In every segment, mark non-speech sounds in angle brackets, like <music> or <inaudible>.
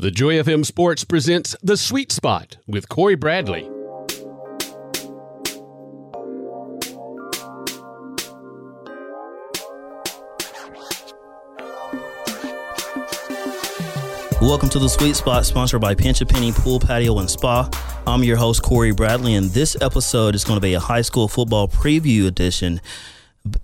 The Joy FM Sports presents The Sweet Spot with Cory Bradley. Welcome to the Sweet Spot, sponsored by Pinch a Penny Pool Patio and Spa. I'm your host, Cory Bradley, and this episode is going to be a high school football preview edition.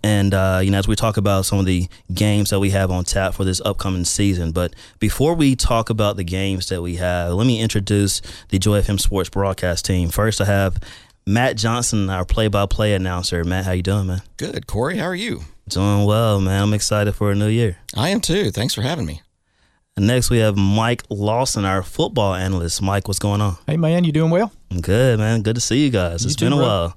And, uh, you know, as we talk about some of the games that we have on tap for this upcoming season. But before we talk about the games that we have, let me introduce the Joy FM Sports broadcast team. First, I have Matt Johnson, our play-by-play announcer. Matt, how you doing, man? Good, Cory. How are you? Doing well, man. I'm excited for a new year. I am too. Thanks for having me. And next we have Mike Lawson, our football analyst. Mike, what's going on? Hey man, you doing well? I'm good, man. Good to see you guys. You It's too, been a bro. while.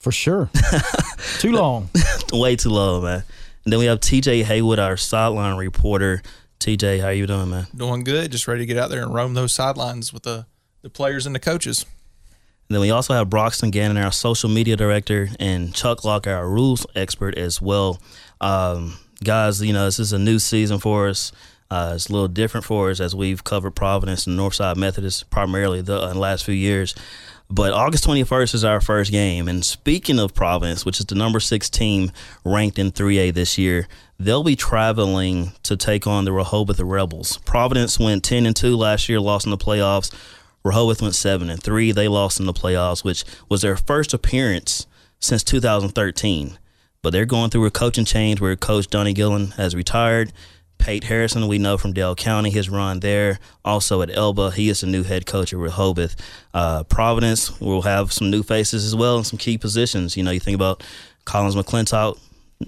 For sure. <laughs> Too long. <laughs> Way too long, man. And then we have TJ Haywood, our sideline reporter. TJ, how you doing, man? doing good. Just ready to get out there and roam those sidelines with the, the players and the coaches. And then we also have Broxton Gannon, our social media director, and Chuck Locke, our rules expert as well. Um, guys, you know, this is a new season for us. Uh, it's a little different for us as we've covered Providence and Northside Methodist primarily the uh, last few years. But August 21st is our first game. And speaking of Providence, which is the number six team ranked in 3A this year, they'll be traveling to take on the Rehoboth Rebels. Providence went 10 and 2 last year, lost in the playoffs. Rehoboth went 7 and 3. They lost in the playoffs, which was their first appearance since 2013. But they're going through a coaching change where Coach Donnie Gillen has retired. Pate Harrison, we know from Dale County, his run there. Also at Elba, he is the new head coach at Rehoboth. Uh, Providence will have some new faces as well in some key positions. You know, you think about Collins McClintock,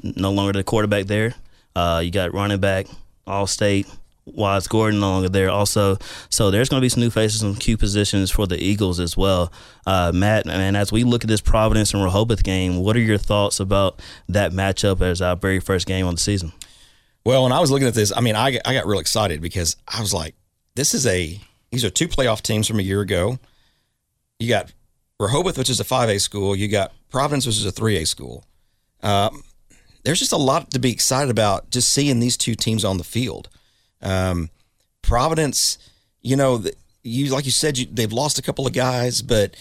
no longer the quarterback there. Uh, you got running back, All State, Wise Gordon no longer there also. So there's going to be some new faces in key positions for the Eagles as well. Uh, Matt, and as we look at this Providence and Rehoboth game, what are your thoughts about that matchup as our very first game on the season? Well, when I was looking at this, I mean, I, I got real excited because I was like, this is a, these are two playoff teams from a year ago. You got Rehoboth, which is a 5A school. You got Providence, which is a 3A school. Um, there's just a lot to be excited about just seeing these two teams on the field. Um, Providence, you know, you like you said, you, they've lost a couple of guys, but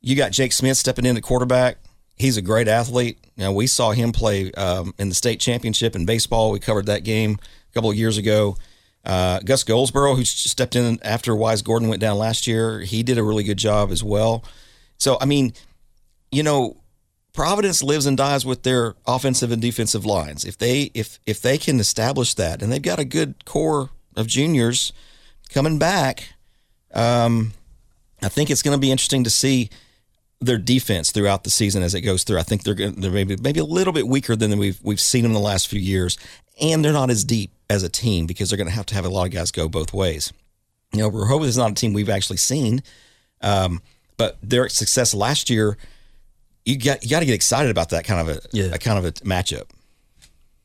you got Jake Smith stepping in at quarterback. He's a great athlete. Now we saw him play um, in the state championship in baseball. We covered that game a couple of years ago. Uh, Gus Goldsboro, who stepped in after Wise Gordon went down last year, he did a really good job as well. So I mean, you know, Providence lives and dies with their offensive and defensive lines. If they if if they can establish that, and they've got a good core of juniors coming back, um, I think it's going to be interesting to see their defense throughout the season as it goes through. I think they're going to, they're maybe maybe a little bit weaker than we've we've seen them in the last few years, and they're not as deep as a team because they're going to have to have a lot of guys go both ways. You know, Rehoboth is not a team we've actually seen, um, but their success last year, you got you got to get excited about that kind of a, Yeah. a kind of a matchup.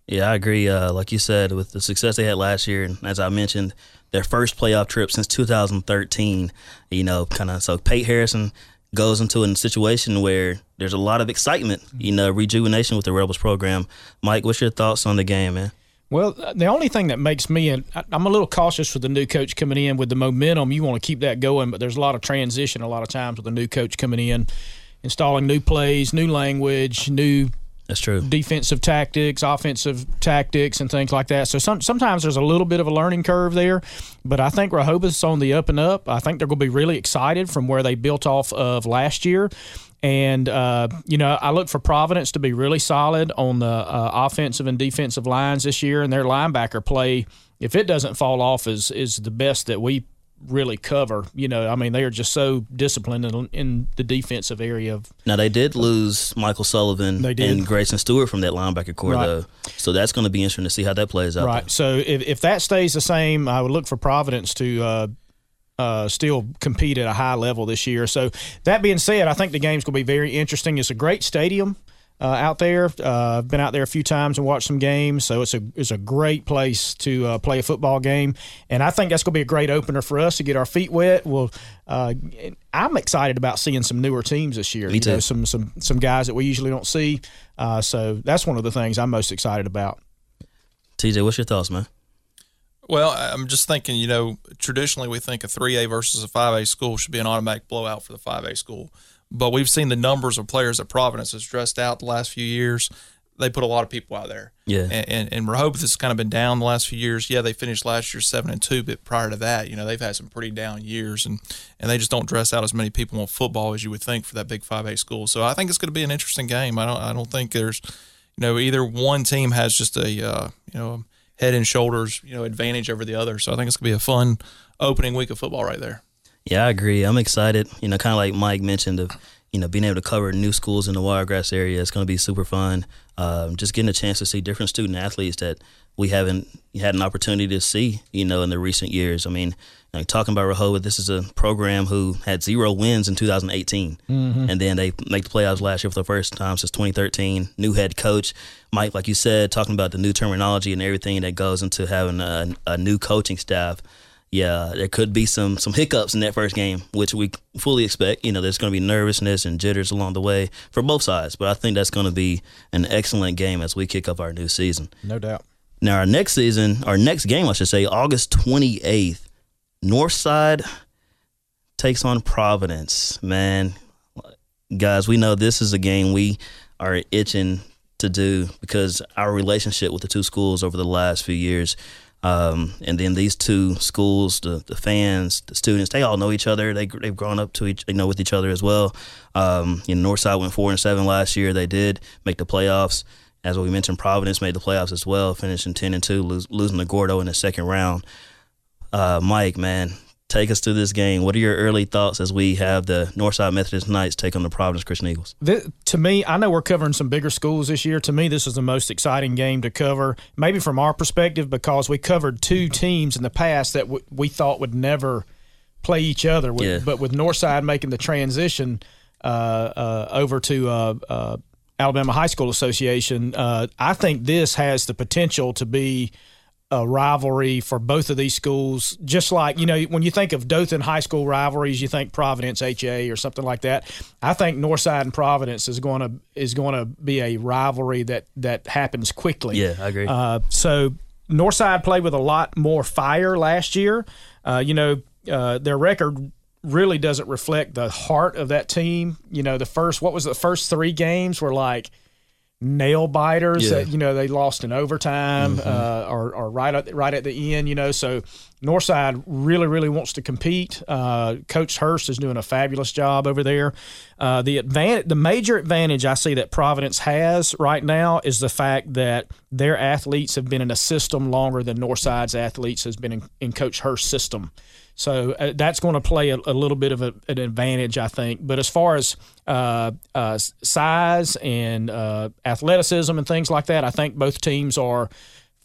Yeah, I agree. Uh, like you said, with the success they had last year, and as I mentioned, their first playoff trip since 2013. You know, kind of so Pate Harrison goes into a situation where there's a lot of excitement, you know, rejuvenation with the Rebels program. Mike, what's your thoughts on the game, man? Well, the only thing that makes me, and I'm a little cautious with the new coach coming in with the momentum. You want to keep that going, but there's a lot of transition a lot of times with a new coach coming in, installing new plays, new language, new That's true. defensive tactics, offensive tactics, and things like that. So some, sometimes there's a little bit of a learning curve there, but I think Rehoboth's on the up and up. I think they're going to be really excited from where they built off of last year. And, uh, you know, I look for Providence to be really solid on the uh, offensive and defensive lines this year, and their linebacker play, if it doesn't fall off, is, is the best that we really cover. You know, I mean, they are just so disciplined in, in the defensive area of Now they did lose Michael Sullivan They did. and Grayson Stewart from that linebacker core, Right. though. So that's going to be interesting to see how that plays out. Right. So if, if that stays the same, I would look for Providence to uh, uh, still compete at a high level this year. So that being said, I think the game's going to be very interesting. It's a great stadium. Uh, out there, uh, I've been out there a few times and watched some games, so it's a it's a great place to uh, play a football game, and I think that's going to be a great opener for us to get our feet wet. Well, uh, I'm excited about seeing some newer teams this year. Me you know, too. some some some guys that we usually don't see. Uh, so that's one of the things I'm most excited about. TJ, what's your thoughts, man? Well, I'm just thinking, you know, traditionally we think a 3A versus a 5A school should be an automatic blowout for the 5A school. But we've seen the numbers of players that Providence has dressed out the last few years. They put a lot of people out there. Yeah. And, and, and Rehoboth has kind of been down the last few years. Yeah, they finished last year 7 and 2, but prior to that, you know, they've had some pretty down years. And, and they just don't dress out as many people on football as you would think for that big 5A school. So I think it's going to be an interesting game. I don't, I don't think there's, you know, either one team has just a, uh, you know, head and shoulders, you know, advantage over the other. So I think it's gonna be a fun opening week of football right there. Yeah, I agree. I'm excited. You know, kind of like Mike mentioned of you know being able to cover new schools in the Wiregrass area. It's going to be super fun. Um, just getting a chance to see different student athletes that we haven't had an opportunity to see. You know, in the recent years. I mean, like talking about Rehoboth, this is a program who had zero wins in 2018, Mm-hmm. and then they make the playoffs last year for the first time since 2013. New head coach Mike, like you said, talking about the new terminology and everything that goes into having a, a new coaching staff. Yeah, there could be some some hiccups in that first game, which we fully expect. You know, there's going to be nervousness and jitters along the way for both sides, but I think that's going to be an excellent game as we kick off our new season. No doubt. Now, our next season, our next game, I should say, August 28th, Northside takes on Providence. Man, guys, we know this is a game we are itching to do because our relationship with the two schools over the last few years. Um, and then these two schools, the, the fans, the students, they all know each other. They they've grown up to each, you know, with each other as well. Um, you know, Northside went four and seven last year. They did make the playoffs. As we mentioned, Providence made the playoffs as well, finishing ten and two, losing to Gordo in the second round. Uh, Mike, man, take us through this game. What are your early thoughts as we have the Northside Methodist Knights take on the Providence Christian Eagles? To me, I know we're covering some bigger schools this year. To me, this is the most exciting game to cover, maybe from our perspective, because we covered two teams in the past that w- we thought would never play each other. With, Yeah. But with Northside making the transition uh, uh, over to uh, uh, Alabama High School Association, uh, I think this has the potential to be a rivalry for both of these schools. Just like, you know, when you think of Dothan high school rivalries, you think Providence HA or something like that. I think Northside and Providence is going to is going to be a rivalry that that happens quickly. Yeah, I agree. Uh, so Northside played with a lot more fire last year. Uh, you know, uh, their record really doesn't reflect the heart of that team. You know, the first what was it, the first three games were like nail biters Yeah. that you know they lost in overtime uh, or, or right at right at the end. You know, so Northside really really wants to compete. Uh, Coach Hurst is doing a fabulous job over there. Uh, the advantage, the major advantage I see that Providence has right now is the fact that their athletes have been in a system longer than Northside's athletes has been in, in Coach Hurst's system. So uh, that's going to play a, a little bit of a, an advantage, I think. But as far as uh, uh, size and uh, athleticism and things like that, I think both teams are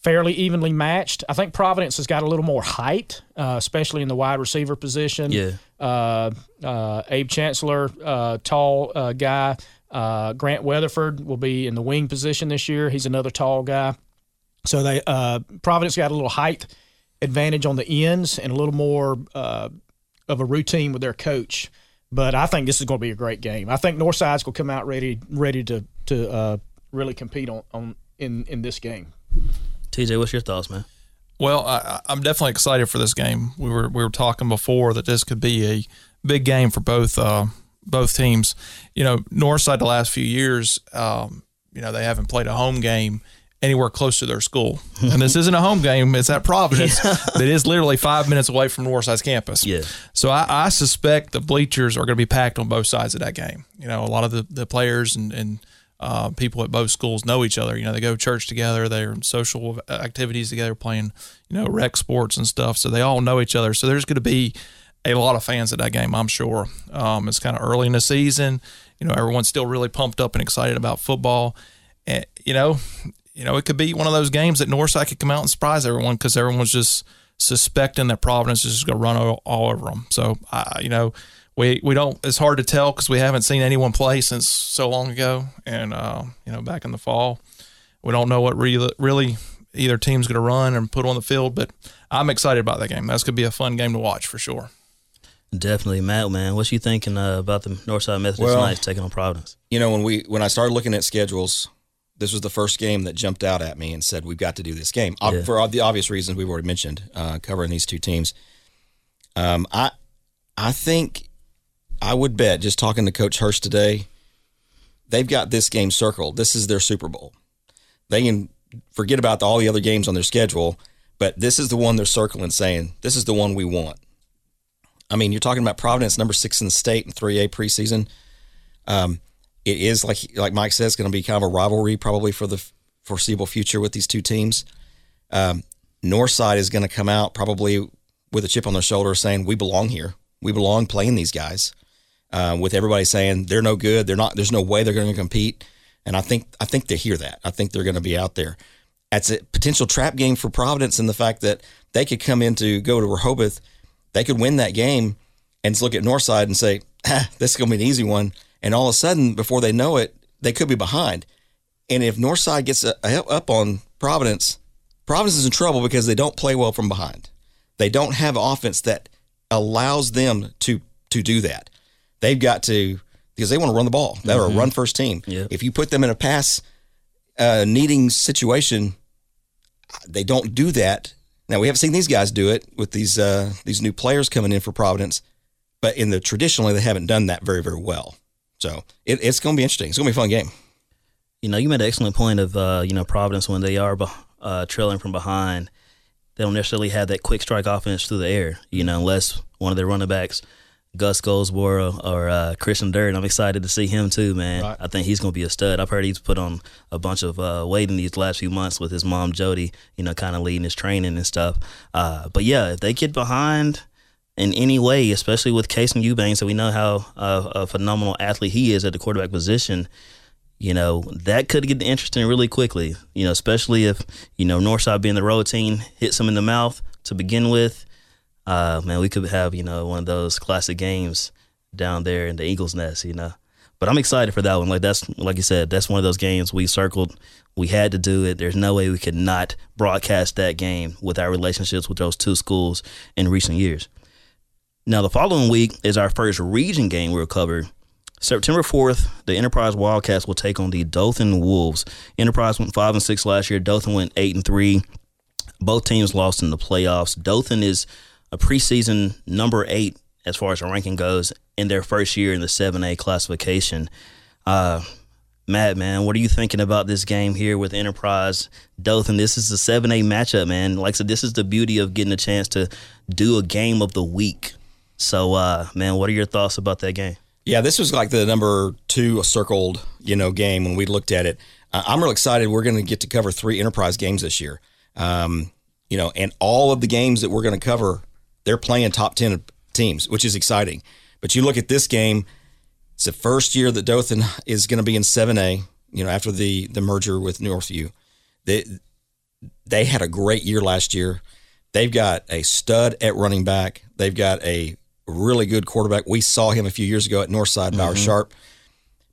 fairly evenly matched. I think Providence has got a little more height, uh, especially in the wide receiver position. Yeah. Uh, uh, Abe Chancellor, uh, tall uh, guy. Uh, Grant Weatherford will be in the wing position this year. He's another tall guy. So they uh, Providence got a little height advantage on the ends and a little more uh, of a routine with their coach. But I think this is going to be a great game. I think Northside's going to come out ready ready to to uh, really compete on, on in in this game. TJ, what's your thoughts, man? Well, I, I- I'm definitely excited for this game. We were we were talking before that this could be a big game for both uh, both teams. You know, Northside the last few years, um, you know, they haven't played a home game anywhere close to their school, <laughs> and this isn't a home game. It's at Providence. that <laughs> is literally five minutes away from Northside's campus. Yeah. So I, I suspect the bleachers are going to be packed on both sides of that game. You know, a lot of the, the players and, and uh, people at both schools know each other. You know, they go to church together, they're in social activities together, playing, you know, rec sports and stuff. So they all know each other. So there's going to be a lot of fans at that game, I'm sure. Um, it's kind of early in the season. You know, everyone's still really pumped up and excited about football. And, you know, you know, it could be one of those games that Northside could come out and surprise everyone because everyone's just suspecting that Providence is just going to run all, all over them. So, uh, you know, we we don't. It's hard to tell because we haven't seen anyone play since so long ago, and uh, you know, back in the fall, we don't know what really really either team's going to run and put on the field. But I'm excited about that game. That's going to be a fun game to watch for sure. Definitely, Matt. Man, what you thinking uh, about the Northside Methodist Well- Knights taking on Providence? you know when we when I started looking at schedules this was the first game that jumped out at me and said we've got to do this game Yeah. for the obvious reasons we've already mentioned, uh, covering these two teams. Um, I I think I would bet just talking to Coach Hurst today, they've got this game circled. This is their Super Bowl. They can forget about all the other games on their schedule, but this is the one they're circling, saying this is the one we want. I mean, you're talking about Providence, number six in the state in 3A preseason. Um, it is like like Mike says, going to be kind of a rivalry probably for the foreseeable future with these two teams. Um, Northside is going to come out probably with a chip on their shoulder, saying we belong here, we belong playing these guys. Uh, with everybody saying they're no good, they're not. There's no way they're going to compete, and I think I think they hear that. I think they're going to be out there. That's a potential trap game for Providence in the fact that they could come in to go to Rehoboth, they could win that game, and look at Northside and say, ah, <laughs> "This is going to be an easy one." And all of a sudden, before they know it, they could be behind. And if Northside gets a, a, up on Providence, Providence is in trouble because they don't play well from behind. They don't have offense that allows them to to do that. They've got to because they want to run the ball. They're a run first team. Yeah. If you put them in a pass uh, needing situation, they don't do that. Now we haven't seen these guys do it with these uh, these new players coming in for Providence, but in the traditionally they haven't done that very very well. So it, it's going to be interesting. It's going to be a fun game. You know, you made an excellent point of uh, you know Providence when they are uh, trailing from behind, they don't necessarily have that quick strike offense through the air. You know, unless one of their running backs, Gus Goldsboro or uh, Christian Dirt. I'm excited to see him too, man. Right. I think he's going to be a stud. I've heard he's put on a bunch of uh, weight in these last few months with his mom Jody. You know, kind of leading his training and stuff. Uh, but yeah, if they get behind. In any way, especially with Kason Eubanks, so we know how uh, a phenomenal athlete he is at the quarterback position you know, that could get interesting really quickly. You know, especially if, you know, Northside being the road team hits them in the mouth to begin with. Uh, man, we could have, you know, one of those classic games down there in the Eagles nest, you know. But I'm excited for that one. Like that's like you said, that's one of those games we circled. We had to do it. There's no way we could not broadcast that game with our relationships with those two schools in recent years. Now, the following week is our first region game we'll cover. September 4th, the Enterprise Wildcats will take on the Dothan Wolves. Enterprise went 5 and 6 last year. Dothan went 8 and 3. Both teams lost in the playoffs. Dothan is a preseason number 8 as far as the ranking goes in their first year in the 7A classification. Uh, Matt, man, what are you thinking about this game here with Enterprise Dothan? This is a 7A matchup, man. Like I said, this is the beauty of getting a chance to do a game of the week. So, uh, man, what are your thoughts about that game? Yeah, this was like the number two circled, you know, game when we looked at it. Uh, I'm real excited. We're going to get to cover three enterprise games this year. Um, you know, and all of the games that we're going to cover, they're playing top ten teams, which is exciting. But you look at this game; it's the first year that Dothan is going to be in 7A. You know, after the the merger with Northview, they they had a great year last year. They've got a stud at running back. They've got a really good quarterback. We saw him a few years ago at Northside, Bauer Sharp.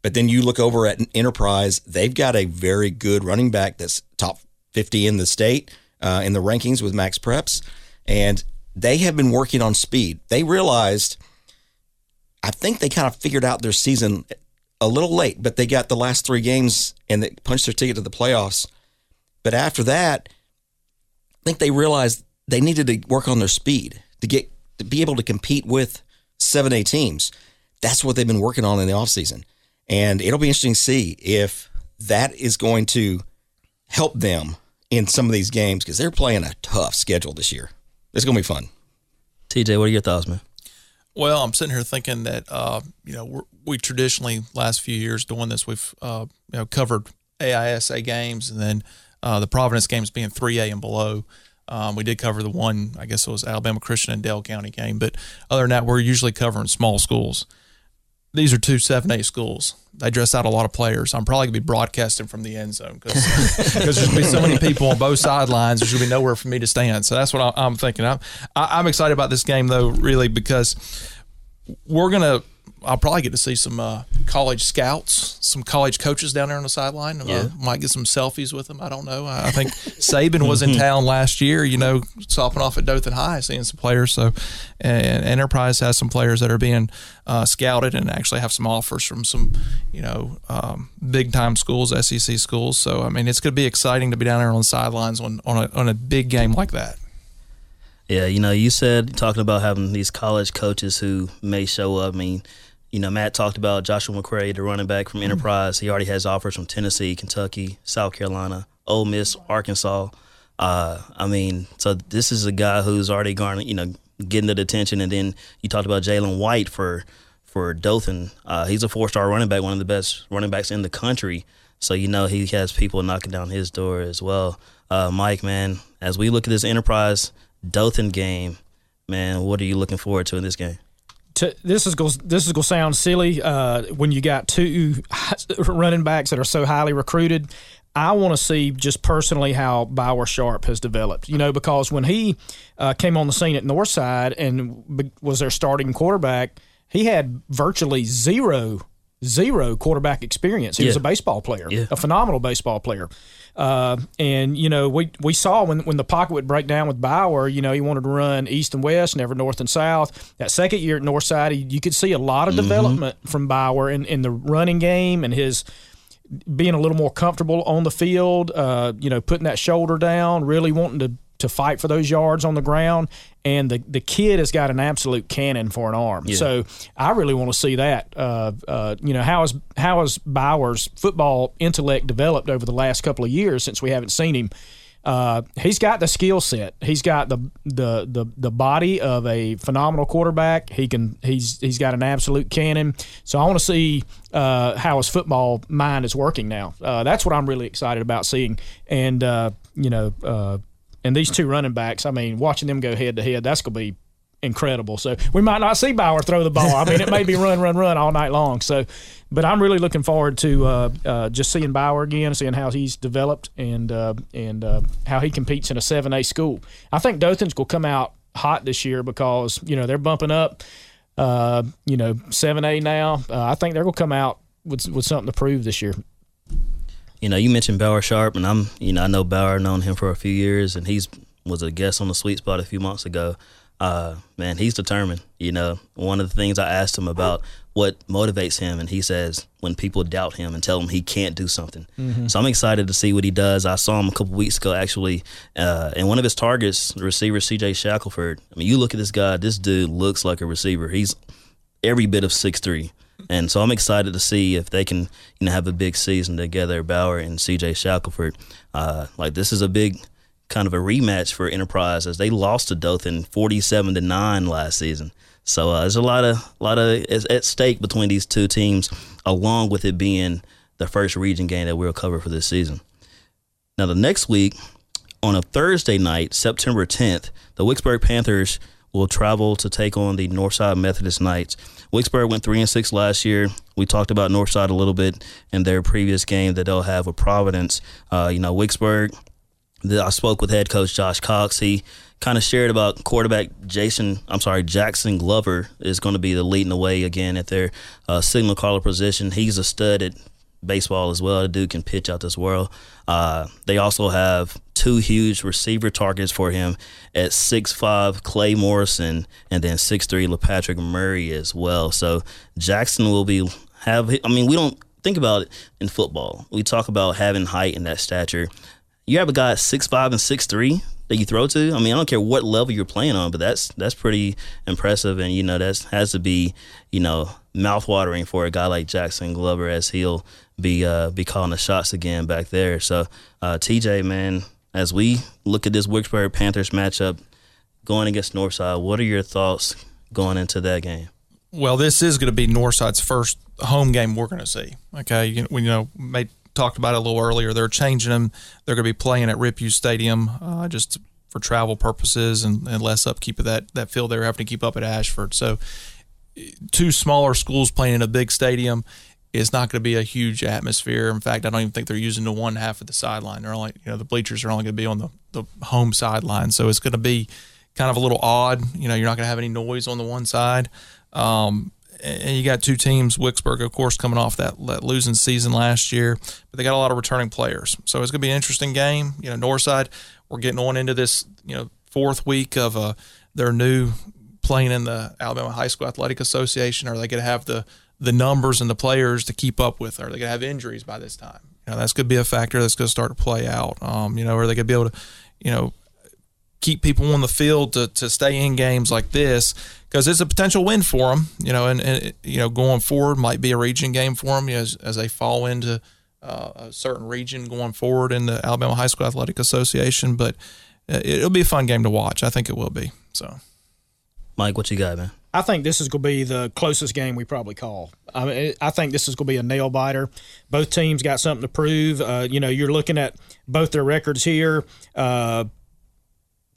But then you look over at Enterprise, they've got a very good running back that's top 50 in the state uh, in the rankings with Max Preps. And they have been working on speed. They realized, I think they kind of figured out their season a little late, but they got the last three games and they punched their ticket to the playoffs. But after that, I think they realized they needed to work on their speed to get to be able to compete with 7A teams. That's what they've been working on in the offseason. And it'll be interesting to see if that is going to help them in some of these games because they're playing a tough schedule this year. It's going to be fun. TJ, what are your thoughts, man? Well, I'm sitting here thinking that uh, you know we're, we traditionally last few years doing this we've uh, you know covered AISA games and then uh, the Providence games being 3A and below. Um, we did cover the one, I guess it was Alabama Christian and Dale County game, but other than that, we're usually covering small schools. These are two 7A schools. They dress out a lot of players. I'm probably going to be broadcasting from the end zone because there's going to be so many people on both sidelines. There's going to be nowhere for me to stand. So that's what I'm thinking. I'm, I'm excited about this game, though, really, because we're going to, I'll probably get to see some uh, college scouts, some college coaches down there on the sideline. Yeah. Uh, might get some selfies with them. I don't know. I I think <laughs> Saban was in <laughs> town last year. You know, stopping off at Dothan High, seeing some players. So, and Enterprise has some players that are being uh, scouted and actually have some offers from some, you know, um, big time schools, SEC schools. So, I mean, it's going to be exciting to be down there on the sidelines on on a, on a big game like that. Yeah, you know, you said talking about having these college coaches who may show up. I mean, you know, Matt talked about Joshua McCray, the running back from Enterprise. He already has offers from Tennessee, Kentucky, South Carolina, Ole Miss, Arkansas. Uh, I mean, so this is a guy who's already garnered, you know, getting the attention. And then you talked about Jalen White for for Dothan. Uh, he's a four star running back, one of the best running backs in the country. So you know he has people knocking down his door as well. Uh, Mike, man, as we look at this Enterprise Dothan game, man, what are you looking forward to in this game? to, this is going this is going to sound silly uh, when you got two <laughs> running backs that are so highly recruited. I want to see just personally how Bauer Sharp has developed. You know, because when he uh, came on the scene at Northside and was their starting quarterback, he had virtually zero zero quarterback experience. He was a baseball player, Yeah. a phenomenal baseball player. Uh, and you know, we we saw when when the pocket would break down with Bauer, you know, he wanted to run east and west, never north and south. That second year at Northside, he, you could see a lot of development from Bauer in, in the running game and his being a little more comfortable on the field. Uh, you know, putting that shoulder down, really wanting to to fight for those yards on the ground. And the the kid has got an absolute cannon for an arm. So I really want to see that. Uh, uh, you know, how is how has Bauer's football intellect developed over the last couple of years since we haven't seen him? Uh, he's got the skill set. He's got the, the the the body of a phenomenal quarterback. He can he's he's got an absolute cannon. So I want to see uh, how his football mind is working now. Uh, that's what I'm really excited about seeing. And uh, you know, uh, and these two running backs. I mean, watching them go head to head, that's gonna be incredible. So we might not see Bauer throw the ball. I mean, it may be run, run, run all night long. So, but I'm really looking forward to uh, uh, just seeing Bauer again, seeing how he's developed and uh, and uh, how he competes in a seven A school. I think Dothan's will come out hot this year because you know they're bumping up. Uh, you know, seven A now. Uh, I think they're gonna come out with with something to prove this year. You know, you mentioned Bauer Sharp, and I'm, you know, I know Bauer, known him for a few years, and he's was a guest on the Sweet Spot a few months ago. Uh, man, he's determined. You know, one of the things I asked him about what motivates him, and he says when people doubt him and tell him he can't do something. So I'm excited to see what he does. I saw him a couple weeks ago, actually, uh, and one of his targets, receiver C.J. Shackelford. I mean, you look at this guy. This dude looks like a receiver. He's every bit of six three. And so I'm excited to see if they can, you know, have a big season together, Bauer and CJ Shackelford. Uh, like this is a big kind of a rematch for Enterprise as they lost to Dothan 47 to nine last season. So uh, there's a lot of lot of at stake between these two teams, along with it being the first region game that we'll cover for this season. Now, the next week, on a Thursday night, September 10th, the Wicksburg Panthers will travel to take on the Northside Methodist Knights. Wicksburg went three and six last year. We talked about Northside a little bit in their previous game that they'll have with Providence. Uh, you know, Wicksburg. I spoke with head coach Josh Cox. He kind of shared about quarterback Jason. I'm sorry, Jackson Glover is going to be the leading the way again at their uh, signal caller position. He's a stud at baseball as well. The dude can pitch out this world. Uh, they also have two huge receiver targets for him at six five Clay Morrison and then six three LePatrick Murray as well. So Jackson will be have. I mean, we don't think about it in football. We talk about having height and that stature. You have a guy six five and six three that you throw to. I mean, I don't care what level you're playing on, but that's that's pretty impressive, and you know that has to be you know mouthwatering for a guy like Jackson Glover as he'll be uh, be calling the shots again back there. So uh, TJ, man, as we look at this Wicksburg Panthers matchup going against Northside, what are your thoughts going into that game? Well, this is going to be Northside's first home game we're going to see. Okay, you we know may talked about it a little earlier. They're changing them. They're going to be playing at Rip Hewes Stadium uh, just for travel purposes and, and less upkeep of that that field they're having to keep up at Ashford. So, two smaller schools playing in a big stadium is not going to be a huge atmosphere. In fact, I don't even think they're using the one half of the sideline. They're only you know the bleachers are only going to be on the the home sideline. So it's going to be kind of a little odd. You know, you're not going to have any noise on the one side. Um, and you got two teams. Wicksburg, of course, coming off that, that losing season last year, but they got a lot of returning players. So it's going to be an interesting game. You know, Northside, we're getting on into this you know fourth week of uh, their new playing in the Alabama High School Athletic Association. Are they going to have the the numbers and the players to keep up with? Are they going to have injuries by this time? You know, that's going to be a factor that's going to start to play out. Um, you know, are they going to be able to, you know, keep people on the field to, to stay in games like this because it's a potential win for them. You know, and, and you know going forward might be a region game for them as as they fall into uh, a certain region going forward in the Alabama High School Athletic Association. But uh, it'll be a fun game to watch. I think it will be. So, Mike, what you got, man? I think this is going to be the closest game we probably call. I mean, I think this is going to be a nail biter. Both teams got something to prove. Uh, you know, you're looking at both their records here, uh,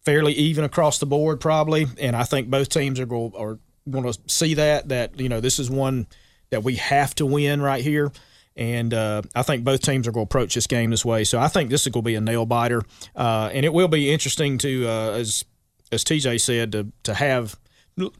fairly even across the board, probably. And I think both teams are going are going to see that that you know this is one that we have to win right here. And uh, I think both teams are going to approach this game this way. So I think this is going to be a nail biter, uh, and it will be interesting to, uh, as as TJ said, to to have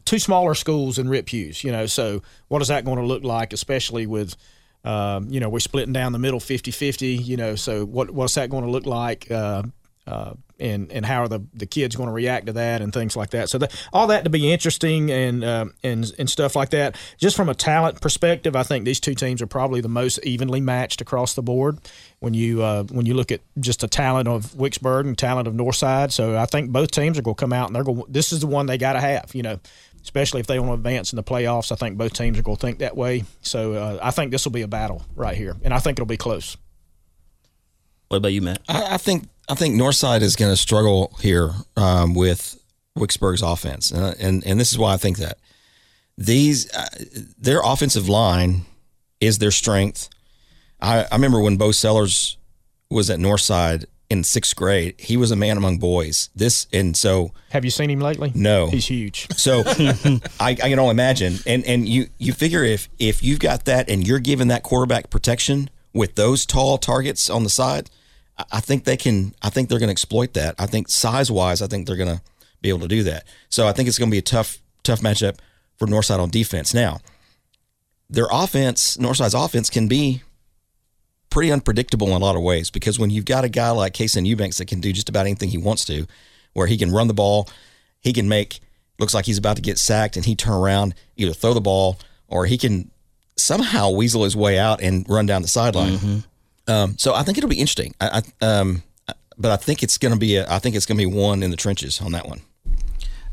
two smaller schools in Rip Hewes, you know. So what is that going to look like, especially with, um, you know, we're splitting down the middle 50-50, you know. So what what's that going to look like? Uh, uh, and and how are the, the kids going to react to that and things like that. So that, all that to be interesting and uh, and and stuff like that. Just from a talent perspective, I think these two teams are probably the most evenly matched across the board when you uh, when you look at just the talent of Wicksburg and talent of Northside. So I think both teams are going to come out and they're going. This is the one they got to have. You know. Especially if they want to advance in the playoffs, I think both teams are going to think that way. So uh, I think this will be a battle right here, and I think it'll be close. What about you, Matt? I, I think I think Northside is going to struggle here um, with Wicksburg's offense, uh, and and this is why I think that these uh, their offensive line is their strength. I, I remember when Bo Sellers was at Northside in sixth grade, he was a man among boys. This and so have you seen him lately? No, he's huge. So <laughs> I, I can only imagine. And and you you figure if if you've got that and you're giving that quarterback protection with those tall targets on the side, I think they can. I think they're going to exploit that. I think size wise, I think they're going to be able to do that. So I think it's going to be a tough, tough matchup for Northside on defense. Now, their offense, Northside's offense, can be pretty unpredictable in a lot of ways because when you've got a guy like Kason Eubanks that can do just about anything he wants to, where he can run the ball, he can make looks like he's about to get sacked and he turn around either throw the ball or he can somehow weasel his way out and run down the sideline. Mm-hmm. Um, so I think it'll be interesting. I, I um, but I think it's going to be a, I think it's going to be one in the trenches on that one.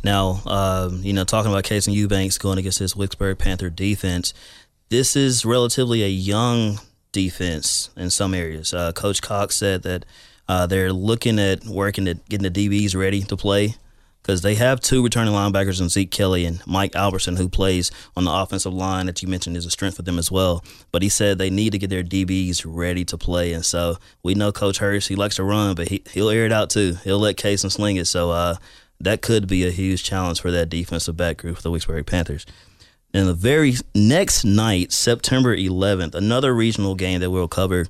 Now, um, you know, talking about Kason Eubanks going against this Wicksburg Panther defense, this is relatively a young defense in some areas. Uh, Coach Cox said that uh, they're looking at working at getting the DBs ready to play because they have two returning linebackers in Zeke Kelly and Mike Albertson, who plays on the offensive line that you mentioned is a strength for them as well. But he said they need to get their DBs ready to play, and so we know Coach Hurst he likes to run, but he he'll air it out too. He'll let Kason sling it, so uh, that could be a huge challenge for that defensive back group for the Wicksburg Panthers. And the very next night, September 11th, another regional game that we'll cover.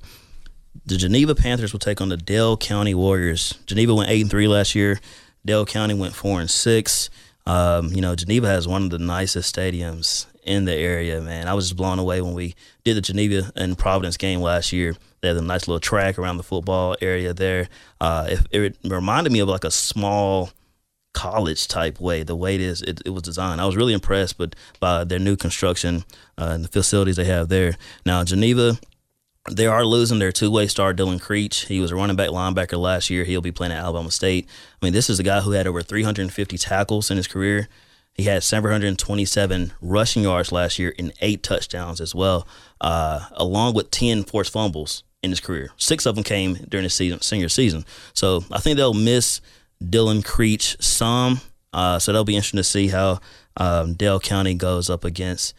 The Geneva Panthers will take on the Dale County Warriors. Geneva went eight and three last year. Dale County went four and six. Um, you know, Geneva has one of the nicest stadiums in the area, man. I was just blown away when we did the Geneva and Providence game last year. They had a nice little track around the football area there. Uh, it, it, reminded me of like a small college type way, the way it is, it, it was designed. I was really impressed but by their new construction uh, and the facilities they have there. Now, Geneva, they are losing their two way star Dylan Creech. He was a running back linebacker last year. He'll be playing at Alabama State. I mean, this is a guy who had over 350 tackles in his career. He had 727 rushing yards last year and eight touchdowns as well, uh, along with 10 forced fumbles in his career. Six of them came during his season, senior season. So I think they'll miss Dylan Creech some. Uh, so that'll be interesting to see how um, Dale County goes up against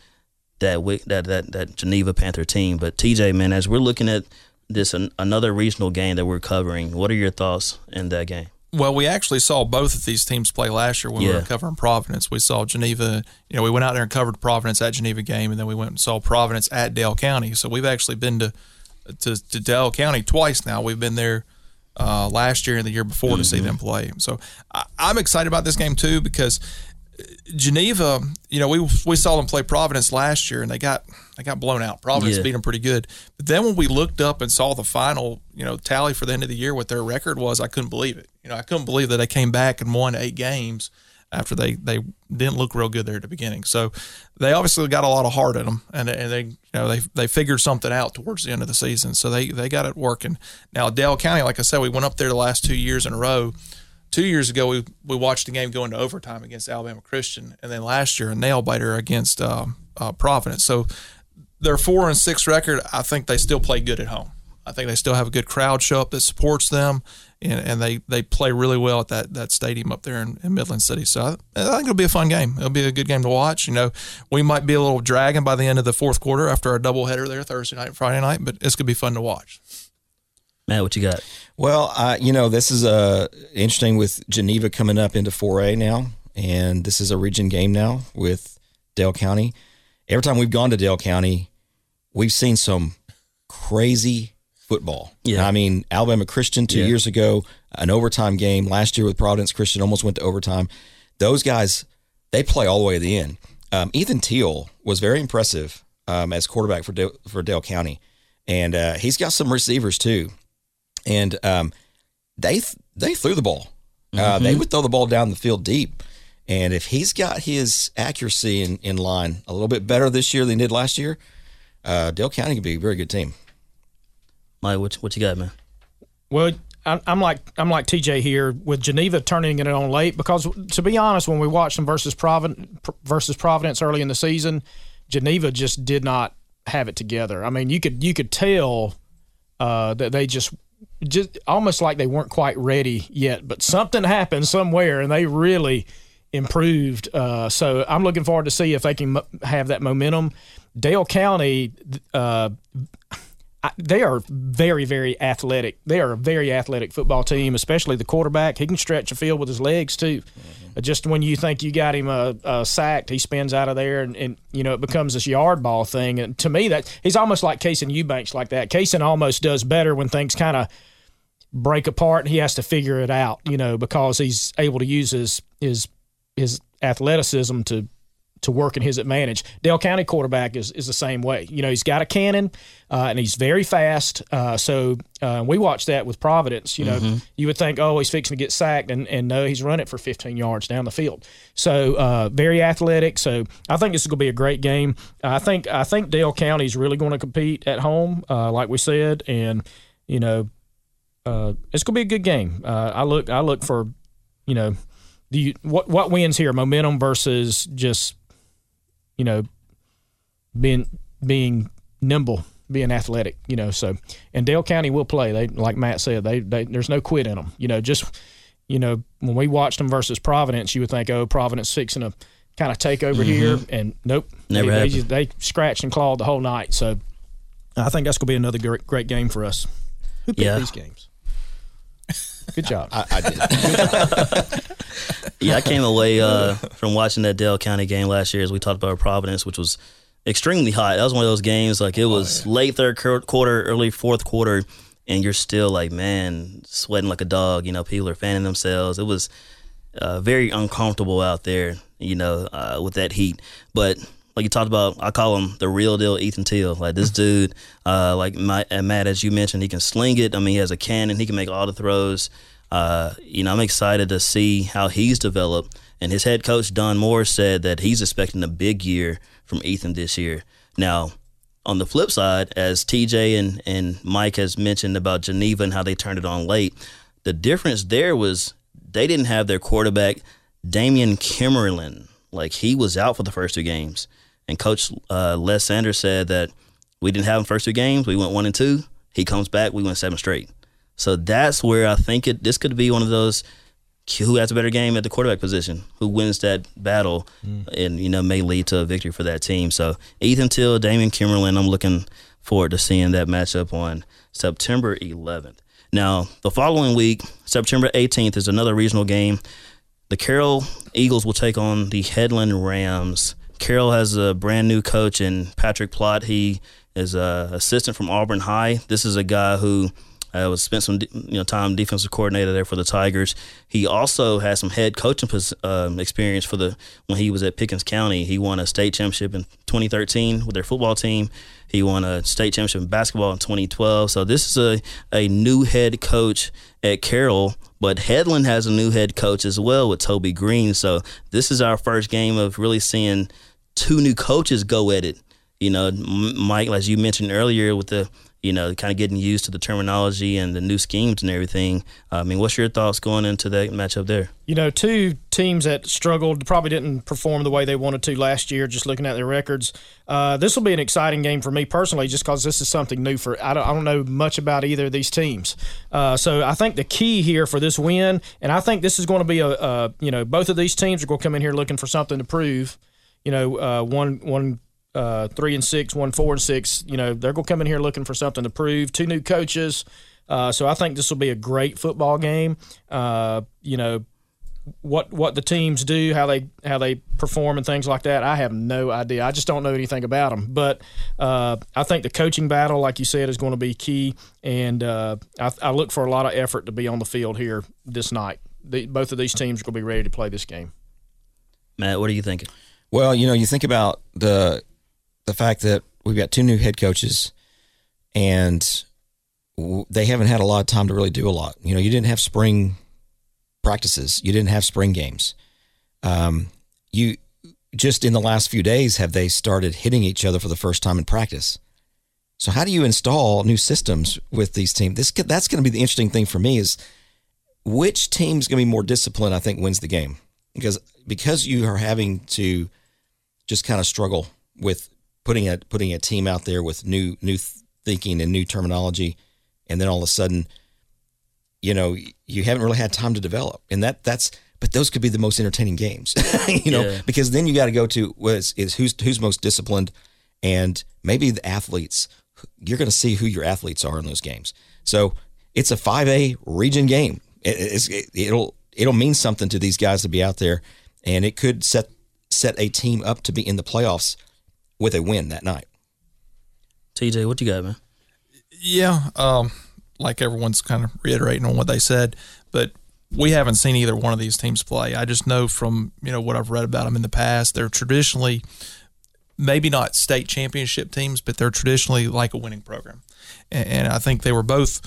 that that that that Geneva Panther team. But TJ, man, as we're looking at this an, another regional game that we're covering, what are your thoughts in that game? Well, we actually saw both of these teams play last year when yeah. we were covering Providence. We saw Geneva, you know, we went out there and covered Providence at Geneva game, and then we went and saw Providence at Dale County. So we've actually been to to, to Dale County twice now. We've been there uh, last year and the year before mm-hmm. to see them play. So I, I'm excited about this game too because Geneva, you know, we we saw them play Providence last year, and they got they got blown out. Providence Yeah. beat them pretty good. But then when we looked up and saw the final, you know, tally for the end of the year, what their record was, I couldn't believe it. You know, I couldn't believe that they came back and won eight games after they they didn't look real good there at the beginning. So they obviously got a lot of heart in them, and and they you know they they figured something out towards the end of the season. So they they got it working. Now Dale County, like I said, we went up there the last two years in a row two years ago we we watched the game go into overtime against Alabama Christian, and then last year a nail biter against um, uh, Providence. So their four and six record, I think they still play good at home. I think they still have a good crowd show up that supports them, and, and they, they play really well at that, that stadium up there in, in Midland City. So I, I think it'll be a fun game. It'll be a good game to watch. You know, we might be a little dragging by the end of the fourth quarter after our doubleheader there Thursday night, Friday night, but it's gonna be fun to watch. Matt, what you got? Well, uh, you know, this is uh, interesting with Geneva coming up into 4A now, and this is a region game now with Dale County. Every time we've gone to Dale County, we've seen some crazy football. Yeah. I mean, Alabama Christian two Yeah. years ago, an overtime game. Last year with Providence Christian almost went to overtime. Those guys, they play all the way to the end. Um, Ethan Teal was very impressive um, as quarterback for Dale, for Dale County, and uh, he's got some receivers too and um, they they threw the ball. Uh, they would throw the ball down the field deep, and if he's got his accuracy in, in line a little bit better this year than he did last year, uh, Dale County could be a very good team. Mike, what, what you got, man? Well, I- I'm like I'm like TJ here with Geneva turning it on late because to be honest, when we watched them versus Providence versus Providence early in the season, Geneva just did not have it together. I mean, you could you could tell uh, that they just just almost like they weren't quite ready yet, but something happened somewhere and they really improved. Uh, so I'm looking forward to see if they can have that momentum. Dale County. Uh, they are very, very athletic. They are a very athletic football team, especially the quarterback. He can stretch a field with his legs too. Uh, Just when you think you got him uh, uh, sacked, he spins out of there, and, and you know it becomes this yard ball thing. And to me, that he's almost like Kason Eubanks like that. Kason almost does better when things kind of break apart, and he has to figure it out. You know because he's able to use his his his athleticism to to work in his advantage. Dale County quarterback is, is the same way. You know, he's got a cannon uh, and he's very fast. Uh, so uh, we watched that with Providence. You know, you would think, oh, he's fixing to get sacked, and, and no, he's running for 15 yards down the field. So uh, very athletic. So I think this is going to be a great game. I think I think Dale County is really going to compete at home, uh, like we said, and you know, uh, it's going to be a good game. Uh, I look I look for, you know, do you, what what wins here? Momentum versus just you know, being being nimble, being athletic, you know. So, and Dale County will play. They like Matt said, they, they there's no quit in them. You know, just you know when we watched them versus Providence, you would think, oh, Providence fixing to kind of take over here, and nope, Never they, they, happened. just, they scratched and clawed the whole night. So, I think that's going to be another great, great game for us. Who picked Yeah. these games? Good job. I, I did. <laughs> Yeah, I came away uh, from watching that Dale County game last year, as we talked about Providence, which was extremely hot. That was one of those games like it was late third quarter, early fourth quarter, and you're still like, man, sweating like a dog. You know, people are fanning themselves. It was uh, very uncomfortable out there, you know, uh, with that heat. But like you talked about, I call him the real deal Ethan Teal. Like this <laughs> dude, uh, like my, Matt, as you mentioned, he can sling it. I mean, he has a cannon. He can make all the throws. Uh, you know, I'm excited to see how he's developed. And his head coach Don Moore said that he's expecting a big year from Ethan this year. Now, on the flip side, as TJ and, and Mike has mentioned about Geneva and how they turned it on late, the difference there was they didn't have their quarterback, Damian Kimmerlin. Like he was out for the first two games. And Coach uh, Les Sanders said that we didn't have him first two games. We went one and two. He comes back. We went seven straight. So that's where I think it. This could be one of those who has a better game at the quarterback position, who wins that battle, and you know may lead to a victory for that team. So Ethan Till, Damian Kimmerlin, I'm looking forward to seeing that matchup on September 11th. Now the following week, September 18th, is another regional game. The Carroll Eagles will take on the Headland Rams. Carroll has a brand new coach in Patrick Plott. He is a assistant from Auburn High. This is a guy who Uh, was spent some you know time defensive coordinator there for the Tigers. He also has some head coaching um, experience for the when he was at Pickens County. He won a state championship in 2013 with their football team. He won a state championship in basketball in 2012. So this is a, a new head coach at Carroll, but Headland has a new head coach as well with Toby Green. So this is our first game of really seeing two new coaches go at it. You know, Mike, as you mentioned earlier, with the you know, kind of getting used to the terminology and the new schemes and everything. I mean, what's your thoughts going into that matchup there? You know, two teams that struggled, probably didn't perform the way they wanted to last year, just looking at their records. Uh, this will be an exciting game for me personally, just because this is something new for, I don't, I don't know much about either of these teams. Uh, so I think the key here for this win, and I think this is going to be a, a, you know, both of these teams are going to come in here looking for something to prove. You know, uh, one, one, uh, three and six, one four and six. You know, they're going to come in here looking for something to prove. Two new coaches, uh, so I think this will be a great football game. Uh, you know, what what the teams do, how they how they perform, and things like that. I have no idea. I just don't know anything about them. But uh, I think the coaching battle, like you said, is going to be key, and uh, I, I, look for a lot of effort to be on the field here this night. The, both of these teams are going to be ready to play this game. Matt, what are you thinking? Well, you know, you think about the the fact that we've got two new head coaches and they haven't had a lot of time to really do a lot. You know, you didn't have spring practices, you didn't have spring games. Um, you just in the last few days have they started hitting each other for the first time in practice. So how do you install new systems with these teams? This that's going to be the interesting thing for me is which team's going to be more disciplined. I think wins the game because because you are having to just kind of struggle with putting a putting a team out there with new new thinking and new terminology, and then all of a sudden, you know, you haven't really had time to develop, and that that's. But those could be the most entertaining games, <laughs> you know, yeah. because then you got to go to was is who's who's most disciplined, and maybe the athletes. You're going to see who your athletes are in those games. So it's a 5A region game. It, it, it'll it'll mean something to these guys to be out there, and it could set set a team up to be in the playoffs with a win that night. TJ, what do you got, man? Yeah, um, like everyone's kind of reiterating on what they said, but we haven't seen either one of these teams play. I just know from you know what I've read about them in the past, they're traditionally maybe not state championship teams, but they're traditionally like a winning program, and, and I think they were both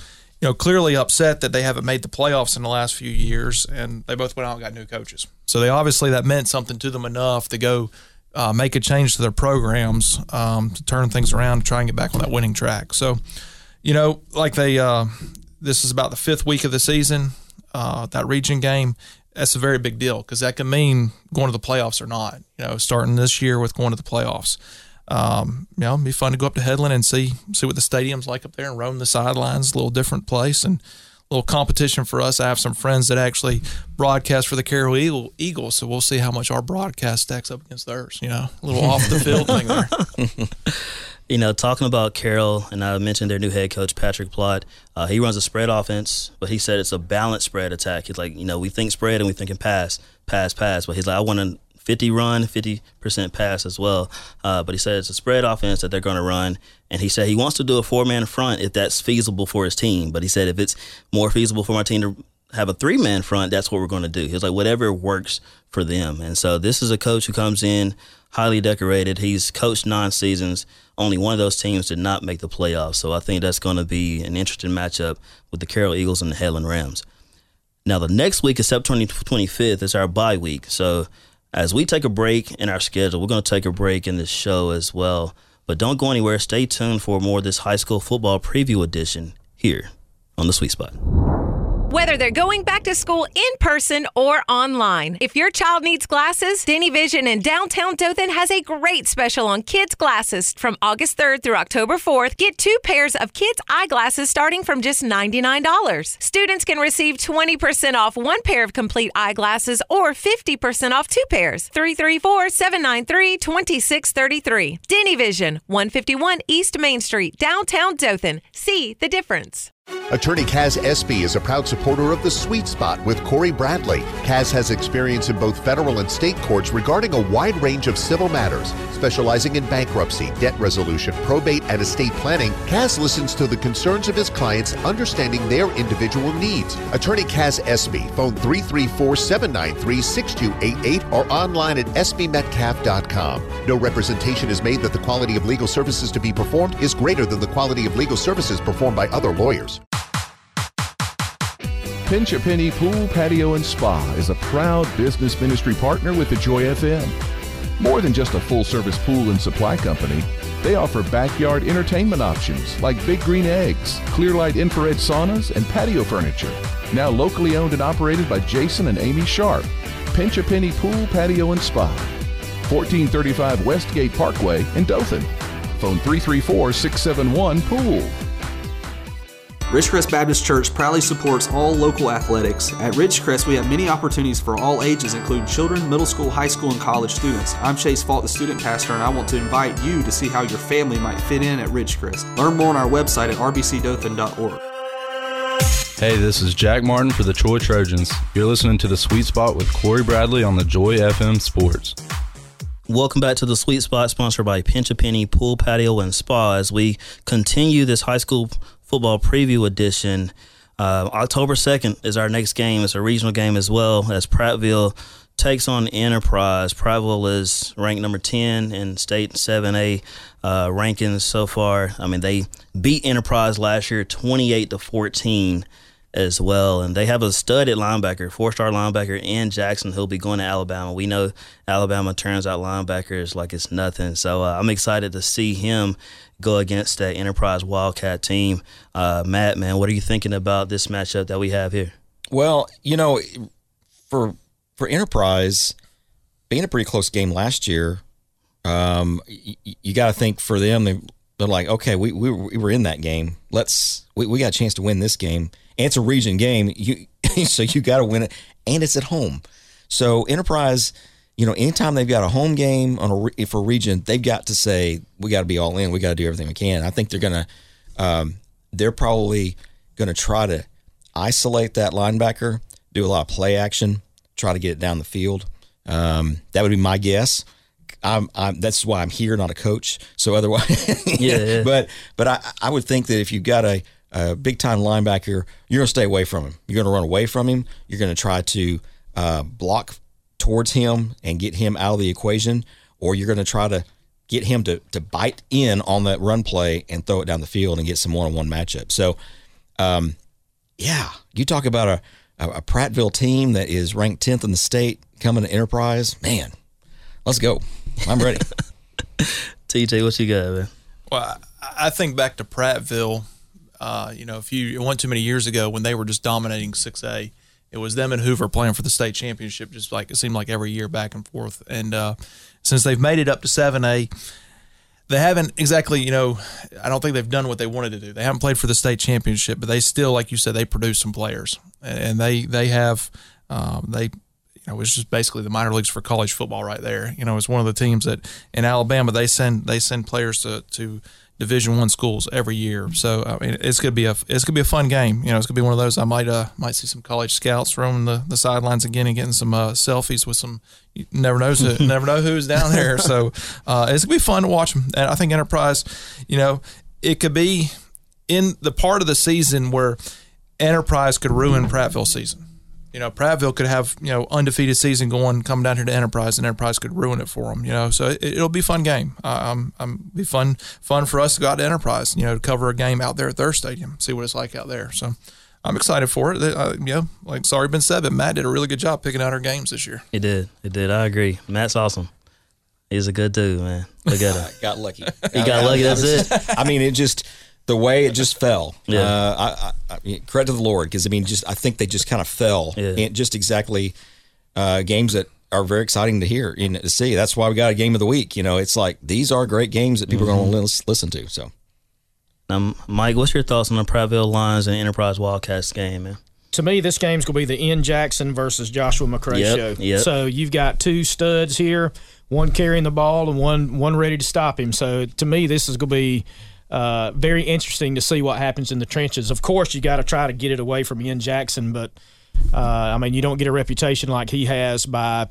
you know, clearly upset that they haven't made the playoffs in the last few years, and they both went out and got new coaches. So they obviously that meant something to them enough to go uh, make a change to their programs um, to turn things around to try and get back on that winning track. So, you know, like they, uh, this is about the fifth week of the season. Uh, that region game, that's a very big deal because that can mean going to the playoffs or not. You know, starting this year with going to the playoffs. Um, you know, it'd be fun to go up to Headland and see see what the stadium's like up there and roam the sidelines. A little different place and a little competition for us. I have some friends that actually broadcast for the Carroll Eagle, Eagles, so we'll see how much our broadcast stacks up against theirs. You know, a little off the field thing there. <laughs> <laughs> You know, talking about Carroll, and I mentioned their new head coach Patrick Plott. Uh, he runs a spread offense, but he said it's a balanced spread attack. He's like, you know, we think spread and we think in pass, pass, pass. But he's like, I want to 50 run, 50% pass as well. Uh, but he said it's a spread offense that they're going to run. And he said he wants to do a four man front if that's feasible for his team. But he said if it's more feasible for my team to have a three man front, that's what we're going to do. He was like, whatever works for them. And so this is a coach who comes in highly decorated. He's coached nine seasons. Only one of those teams did not make the playoffs. So I think that's going to be an interesting matchup with the Carroll Eagles and the Headland Rams. Now, the next week is September 25th. It's our bye week. So as we take a break in our schedule, we're going to take a break in this show as well. But don't go anywhere. Stay tuned for more of this high school football preview edition here on the Sweet Spot whether they're going back to school in person or online. If your child needs glasses, Denny Vision in downtown Dothan has a great special on kids' glasses from August 3rd through October 4th. Get two pairs of kids' eyeglasses starting from just $99. Students can receive 20% off one pair of complete eyeglasses or 50% off two pairs. 334 793 2633. Denny Vision, 151 East Main Street, downtown Dothan. See the difference. Attorney Kaz Espy is a proud supporter of the Sweet Spot with Cory Bradley. Kaz has experience in both federal and state courts regarding a wide range of civil matters, specializing in bankruptcy, debt resolution, probate, and estate planning. Kaz listens to the concerns of his clients, understanding their individual needs. Attorney Kaz Espy, phone 334-793-6288 or online at espymetcalf.com. No representation is made that the quality of legal services to be performed is greater than the quality of legal services performed by other lawyers. Pinch a Penny Pool, Patio, and Spa is a proud business ministry partner with the Joy FM. More than just a full service pool and supply company, they offer backyard entertainment options like Big Green Eggs, Clearlight infrared saunas, and patio furniture. Now locally owned and operated by Jason and Amy Sharp. Pinch a Penny Pool, Patio, and Spa. 1435 Westgate Parkway in Dothan. Phone 334 671 Pool. Ridgecrest Baptist Church proudly supports all local athletics. At Ridgecrest, we have many opportunities for all ages, including children, middle school, high school, and college students. I'm Chase Fault, the student pastor, and I want to invite you to see how your family might fit in at Ridgecrest. Learn more on our website at rbcdothan.org. Hey, this is Jack Martin for the Troy Trojans. You're listening to The Sweet Spot with Cory Bradley on the Joy FM Sports. Welcome back to the Sweet Spot, sponsored by Pinch a Penny Pool, Patio, and Spa. As we continue this high school football preview edition, uh, October 2nd is our next game. It's a regional game as well as Prattville takes on Enterprise. Prattville is ranked number 10 in state 7A uh, rankings so far. I mean, they beat Enterprise last year 28 to 14 as well. And they have a studded linebacker, four star linebacker Ian Jackson who'll be going to Alabama. We know Alabama turns out linebackers like it's nothing. So uh, I'm excited to see him go against that Enterprise Wildcat team. Uh, Matt, man, what are you thinking about this matchup that we have here? Well, you know, for for Enterprise, being a pretty close game last year, um, you, you got to think for them, they, they're like, okay, we, we, we were in that game. Let's we, we got a chance to win this game. And it's a region game, you <laughs> so you got to win it, and it's at home. So Enterprise, you know, anytime they've got a home game on a for a region, they've got to say we got to be all in. We got to do everything we can. I think they're gonna, um, they're probably gonna try to isolate that linebacker, do a lot of play action, try to get it down the field. Um, that would be my guess. I'm, I'm, that's why I'm here, not a coach. So otherwise, <laughs> Yeah, yeah. But but I, I would think that if you've got a, a big time linebacker, you're going to stay away from him. You're going to run away from him. You're going to try to uh, block towards him and get him out of the equation, or you're going to try to get him to to bite in on that run play and throw it down the field and get some one on one matchup. So, um, yeah, you talk about a, a a Prattville team that is ranked tenth in the state coming to Enterprise. Man, let's go. I'm ready. <laughs> TJ, what you got, man? Well, I I think back to Prattville. Uh, you know, a few it wasn't too many years ago when they were just dominating 6A. It was them and Hoover playing for the state championship, just like it seemed like every year back and forth. And uh, since they've made it up to 7A, they haven't exactly, you know, I don't think they've done what they wanted to do. They haven't played for the state championship, but they still, like you said, they produce some players, and they they have um, they. You know, it's just basically the minor leagues for college football right there. You know, it's one of the teams that in Alabama they send they send players to, to Division One schools every year. So I mean, it's gonna be a it's gonna be a fun game. You know, it's gonna be one of those. I might uh might see some college scouts roaming the, the sidelines again and getting some uh, selfies with some. You never knows who, <laughs> never know who's down there. So uh, it's gonna be fun to watch them. And I think Enterprise, you know, it could be in the part of the season where Enterprise could ruin Prattville season. You know, Prattville could have you know undefeated season going, come down here to Enterprise, and Enterprise could ruin it for them. You know, so it, it'll be a fun game. Uh, um, um, be fun, fun for us to go out to Enterprise. You know, to cover a game out there at their stadium, see what it's like out there. So. I'm excited for it. Uh, you know, like sorry, been said, but Matt did a really good job picking out our games this year. It did. It did. I agree. Matt's awesome. He's a good dude, man. Look at <laughs> him. got lucky. He got lucky. That's it. <laughs> I mean, it just the way it just fell. Yeah. Uh, I, I, I credit to the Lord because I mean, just I think they just kind of fell. Yeah. in just exactly uh, games that are very exciting to hear and to see. That's why we got a game of the week. You know, it's like these are great games that people are Mm-hmm. going to listen to. So Um, Mike, what's your thoughts on the Prattville Lions and Enterprise Wildcats game, man? to me, this game's going to be the Ian Jackson versus Joshua McCray Yep, show. yep. So you've got two studs here, one carrying the ball and one one ready to stop him. So to me, this is going to be uh, very interesting to see what happens in the trenches. Of course, you got to try to get it away from Ian Jackson, but uh, I mean, you don't get a reputation like he has by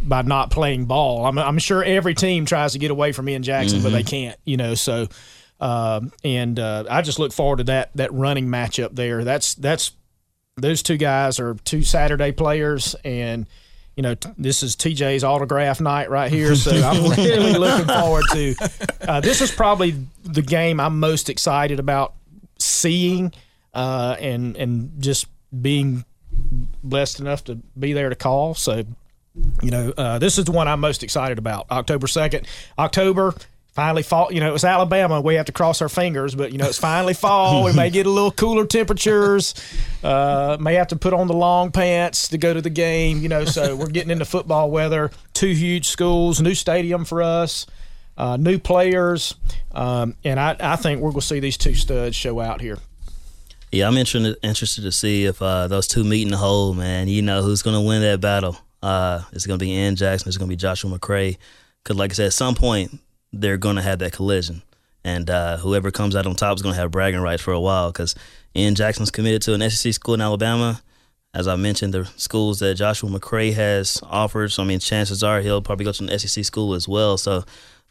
by not playing ball. I'm, I'm sure every team tries to get away from Ian Jackson, but they can't. You know, so um, and uh, I just look forward to that that running matchup there. That's that's those two guys are two Saturday players, and you know t- this is TJ's autograph night right here. So I'm <laughs> really looking forward to. Uh, this is probably the game I'm most excited about seeing, uh, and and just being blessed enough to be there to call. So you know, uh, this is the one I'm most excited about. October 2nd. October finally fall. You know, it was Alabama. We have to cross our fingers, but, you know, it's finally fall. we may <laughs> get a little cooler temperatures. Uh, may have to put on the long pants to go to the game, you know, so <laughs> we're getting into football weather. Two huge schools, new stadium for us. Uh, new players, um, and I, I think we're going to see these two studs show out here. Yeah, I'm interested interested to see if uh, those two meet in the hole, man. You know who's going to win that battle. Uh, it's going to be Ian Jackson. It's going to be Joshua McCray. Because, like I said, at some point they're going to have that collision, and uh, whoever comes out on top is going to have bragging rights for a while. Because Ian Jackson's committed to an SEC school in Alabama. As I mentioned, the schools that Joshua McCray has offered. So I mean, chances are he'll probably go to an SEC school as well. So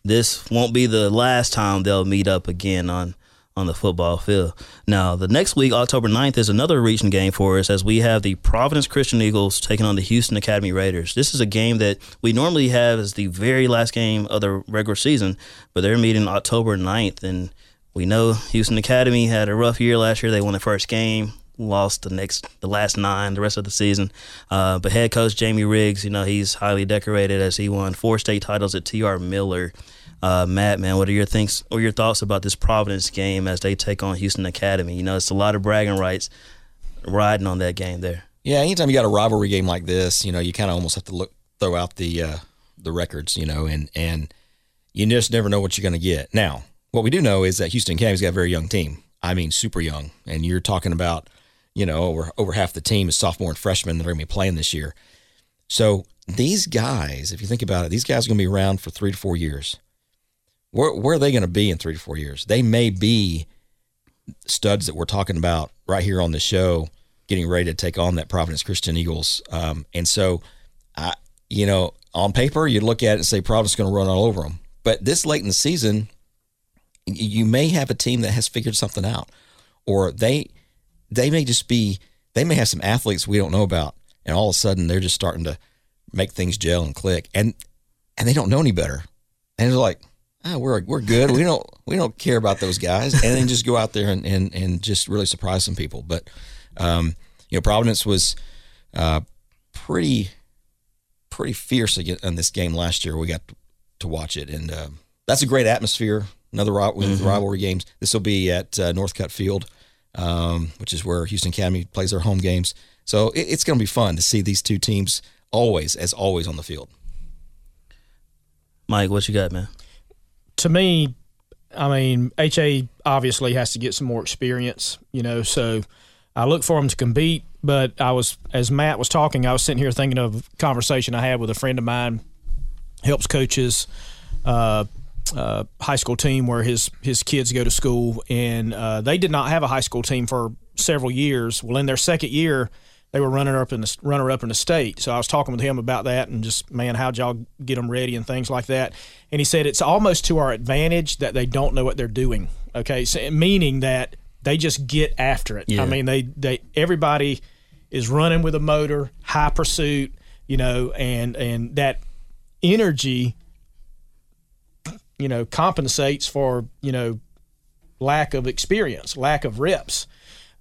this won't be the last time they'll meet up again on on the football field. Now, the next week, October 9th, is another region game for us as we have the Providence Christian Eagles taking on the Houston Academy Raiders. This is a game that we normally have as the very last game of the regular season, but they're meeting October 9th. And we know Houston Academy had a rough year last year. They won the first game. Lost the next, the last nine, the rest of the season. Uh, but head coach Jamie Riggs, you know, he's highly decorated as he won four state titles at T.R. Miller. Uh, Matt, man, what are your thinks or your thoughts about this Providence game as they take on Houston Academy? You know, it's a lot of bragging rights riding on that game there. Yeah, anytime you got a rivalry game like this, you know, you kind of almost have to look throw out the uh, the records, you know, and and you just never know what you're going to get. Now, what we do know is that Houston Academy's got a very young team. I mean, super young, and you're talking about, you know, over over half the team is sophomore and freshman that are going to be playing this year. So these guys, if you think about it, these guys are going to be around for three to four years. Where, where are they going to be in three to four years? They may be studs that we're talking about right here on the show, getting ready to take on that Providence Christian Eagles. Um, and so, I, you know, on paper, you look at it and say Providence is going to run all over them. But this late in the season, you may have a team that has figured something out, or they they may just be they may have some athletes we don't know about, and all of a sudden they're just starting to make things gel and click, and and they don't know any better, and it's like, ah, we're we're good. We don't we don't care about those guys, and then just go out there and and, and just really surprise some people. But um, you know, Providence was uh, pretty pretty fierce again in this game last year. We got to watch it, and uh, that's a great atmosphere. Another with rivalry games. This will be at uh, Northcutt Field, um, which is where Houston Academy plays their home games. So it, it's going to be fun to see these two teams always, as always, on the field. Mike, what you got, man? To me, I mean, HA obviously has to get some more experience, you know, so I look for him to compete. But I was, as Matt was talking, I was sitting here thinking of a conversation I had with a friend of mine, helps coaches, uh, uh, high school team where his his kids go to school, and uh, they did not have a high school team for several years. Well, in their second year, they were runner up in the runner up in the state. So I was talking with him about that and just man, how'd y'all get them ready and things like that. And he said it's almost to our advantage that they don't know what they're doing. Okay, so, meaning that they just get after it. Yeah. I mean, they they everybody is running with a motor, high pursuit, you know, and and that energy, you know, compensates for you know lack of experience, lack of reps.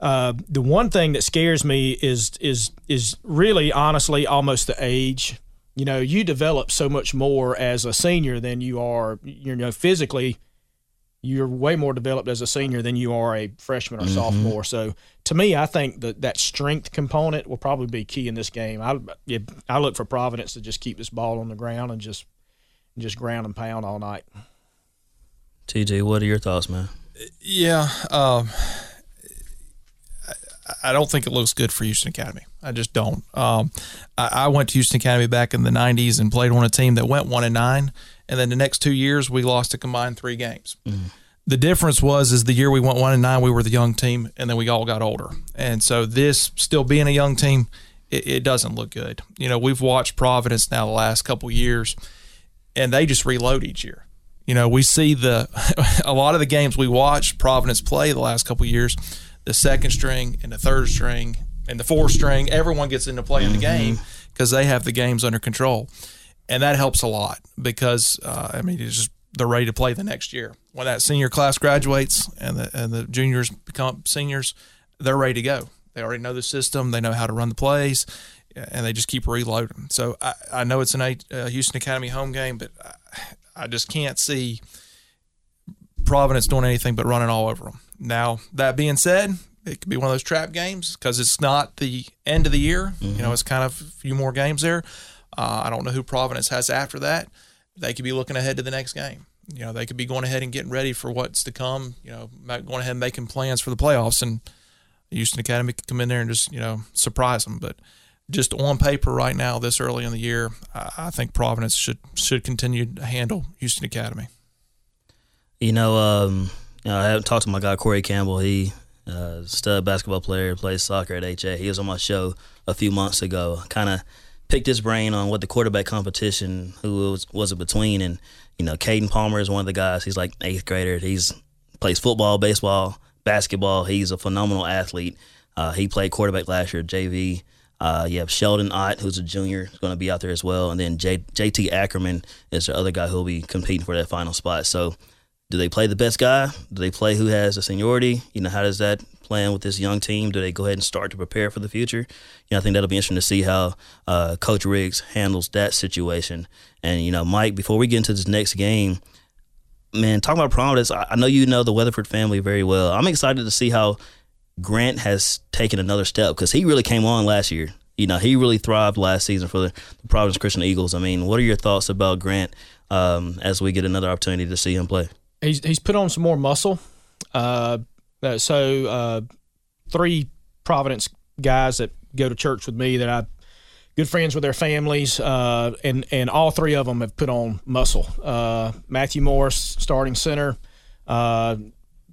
Uh, the one thing that scares me is is is really honestly almost the age. You know, you develop so much more as a senior than you are. You know, physically, you're way more developed as a senior than you are a freshman or sophomore. So, to me, I think that that strength component will probably be key in this game. I I look for Providence to just keep this ball on the ground and just just ground and pound all night. TJ, what are your thoughts, man? Yeah, um, I- don't think it looks good for Houston Academy. I just don't. Um, I, I went to Houston Academy back in the '90s and played on a team that went one and nine, and then the next two years we lost a combined three games. the difference was is the year we went one and nine, we were the young team, and then we all got older. And so this still being a young team, it, it doesn't look good. You know, we've watched Providence now the last couple years, and they just reload each year. You know, we see the <laughs> a lot of the games we watched Providence play the last couple years, the second string and the third string and the fourth string, everyone gets into play in the game because they have the games under control, and that helps a lot because uh, I mean it's just they're ready to play the next year. When that senior class graduates and the and the juniors become seniors, they're ready to go. They already know the system. They know how to run the plays, and they just keep reloading. So I, I know it's an uh, Houston Academy home game, but I, I just can't see Providence doing anything but running all over them. Now that being said, it could be one of those trap games because it's not the end of the year. Mm-hmm. You know, it's kind of a few more games there. Uh, I don't know who Providence has after that. They could be looking ahead to the next game. You know, they could be going ahead and getting ready for what's to come. You know, going ahead and making plans for the playoffs, and Houston Academy could come in there and just you know surprise them. But just on paper right now, this early in the year, I think Providence should should continue to handle Houston Academy. You know, um, you know, I haven't talked to my guy Corey Campbell. He uh, stud basketball player, plays soccer at HA. He was on my show a few months ago. Kind of picked his brain on what the quarterback competition who was, was it between, and you know, Caden Palmer is one of the guys. He's like eighth grader. He's plays football, baseball, basketball. He's a phenomenal athlete. Uh, he played quarterback last year JV. Uh, you have Sheldon Ott, who's a junior, going to be out there as well, and then J- JT Ackerman is the other guy who'll be competing for that final spot. So do they play the best guy? Do they play who has the seniority? You know, how does that plan with this young team? Do they go ahead and start to prepare for the future? You know, I think that'll be interesting to see how uh, Coach Riggs handles that situation. And you know, Mike, before we get into this next game, man, talking about Providence, I, know you know the Weatherford family very well. I'm excited to see how Grant has taken another step because he really came on last year. You know, he really thrived last season for the, the Providence Christian Eagles. I mean, what are your thoughts about Grant um, as we get another opportunity to see him play? He's he's put on some more muscle. Uh, uh, so uh, three Providence guys that go to church with me that I good friends with their families, uh, and and all three of them have put on muscle. Uh, Matthew Morris, starting center, uh,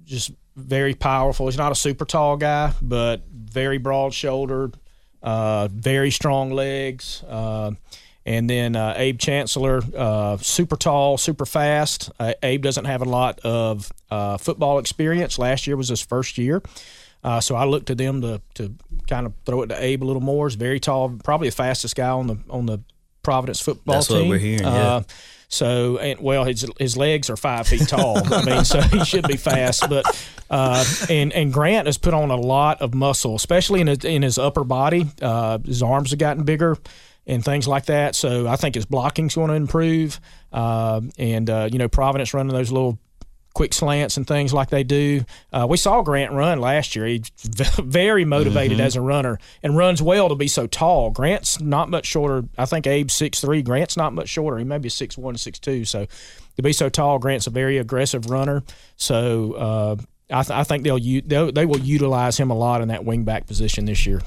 just very powerful. He's not a super tall guy, but very broad shouldered, very strong legs. And then uh, Abe Chancellor, uh, super tall, super fast. Uh, Abe doesn't have a lot of uh, football experience. Last year was his first year. Uh, so I looked to them to, to kind of throw it to Abe a little more. He's very tall, probably the fastest guy on the on the Providence football That's team. That's what we're hearing. Yeah. Uh, so, and, well, his his legs are five feet tall. I mean, so he should be fast. But uh, and and Grant has put on a lot of muscle, especially in his, in his upper body. Uh, his arms have gotten bigger and things like that. So I think his blocking's going to improve. Uh, and uh, you know, Providence running those little quick slants and things like they do. Uh, we saw Grant run last year. He's <laughs> very motivated mm-hmm. as a runner and runs well to be so tall. Grant's not much shorter. I think Abe's six three. Grant's not much shorter. He may be six one, six two. So to be so tall, Grant's a very aggressive runner. So uh, I, th- I, think they'll, u- they'll they will utilize him a lot in that wingback position this year.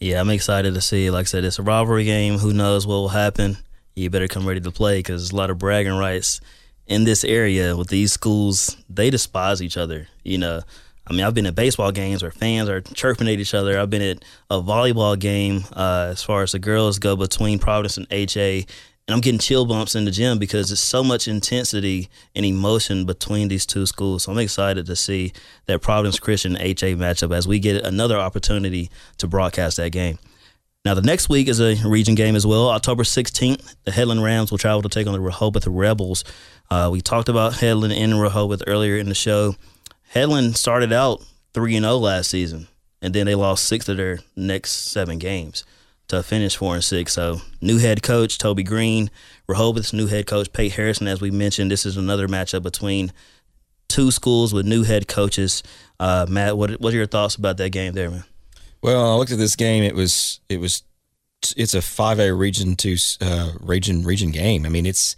Yeah, I'm excited to see. Like I said, it's a rivalry game. Who knows what will happen? You better come ready to play because there's a lot of bragging rights in this area with these schools. They despise each other. You know, I mean, I've been at baseball games where fans are chirping at each other. I've been at a volleyball game uh, as far as the girls go between Providence and HA, and I'm getting chill bumps in the gym because there's so much intensity and emotion between these two schools. So I'm excited to see that Providence Christian HA matchup as we get another opportunity to broadcast that game. Now, the next week is a region game as well. October 16th, the Headland Rams will travel to take on the Rehoboth Rebels. Uh, we talked about Headland and Rehoboth earlier in the show. Headland started out 3 0 last season, and then they lost six of their next seven games to finish four and six. So new head coach Toby Green, Rehoboth's new head coach Pate Harrison. As we mentioned, this is another matchup between two schools with new head coaches. Uh, Matt, what what are your thoughts about that game there, man? Well, I looked at this game. It was it was it's a five A region two uh, region region game. I mean, it's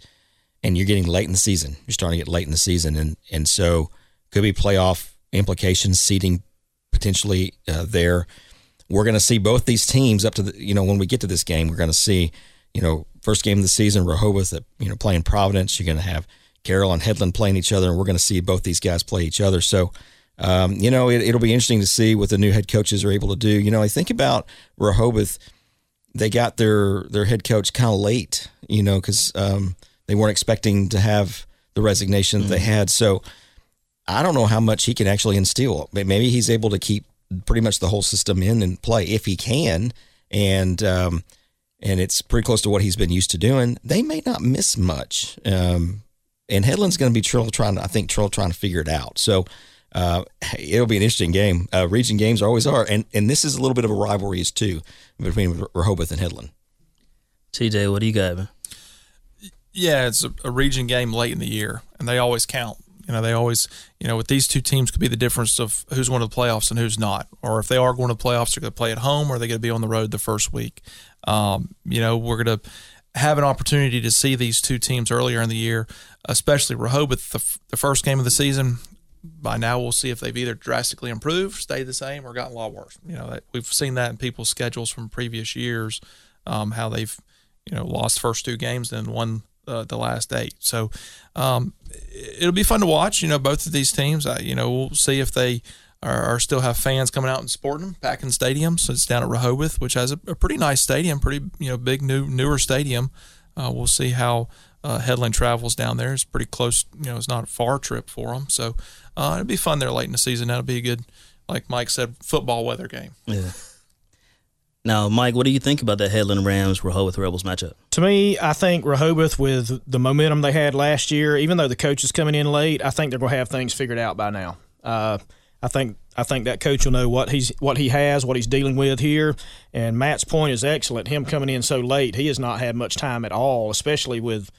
and you're getting late in the season. You're starting to get late in the season, and and so could be playoff implications, seating potentially uh, there we're going to see both these teams up to the, you know, when we get to this game, we're going to see, you know, first game of the season, Rehoboth, you know, playing Providence. You're going to have Carroll and Headland playing each other, and we're going to see both these guys play each other. So, um, you know, it, will be interesting to see what the new head coaches are able to do. You know, I think about Rehoboth; they got their their head coach kind of late, you know, because um, they weren't expecting to have the resignation mm-hmm. that they mm-hmm. had. So, I don't know how much he can actually instill. Maybe he's able to keep pretty much the whole system in and play if he can, and um, and it's pretty close to what he's been used to doing. They may not miss much. Um, and Headland's going to be Trill trying. I think Trill trying to figure it out. So uh, it'll be an interesting game. Uh, region games always are, and and this is a little bit of a rivalry too between Rehoboth and Headland. TJ, what do you got? Man? Yeah, it's a, a region game late in the year, and they always count. You know, they always, you know, with these two teams could be the difference of who's going to the playoffs and who's not. Or if they are going to the playoffs, they're going to play at home or they're going to be on the road the first week. Um, you know, we're going to have an opportunity to see these two teams earlier in the year, especially Rehoboth, the, the first game of the season. By now, we'll see if they've either drastically improved, stayed the same, or gotten a lot worse. You know, that, we've seen that in people's schedules from previous years, um, how they've, you know, lost first two games and won uh, the last eight. So um, it'll be fun to watch. You know, both of these teams. Uh, you know, we'll see if they are, are, still have fans coming out and supporting them, packing stadiums. So it's down at Rehoboth, which has a, a, pretty nice stadium, pretty you know big new newer stadium. Uh, we'll see how uh, Headland travels down there. It's pretty close. You know, it's not a far trip for them. So uh, it'll be fun there late in the season. That'll be a good, like Mike said, football weather game. Yeah. Now, Mike, what do you think about that Headland Rams Rehoboth Rebels matchup? To me, I think Rehoboth, with the momentum they had last year, even though the coach is coming in late, I think they're going to have things figured out by now. Uh, I think I think that coach will know what he's what he has, what he's dealing with here. And Matt's point is excellent. Him coming in so late, he has not had much time at all, especially with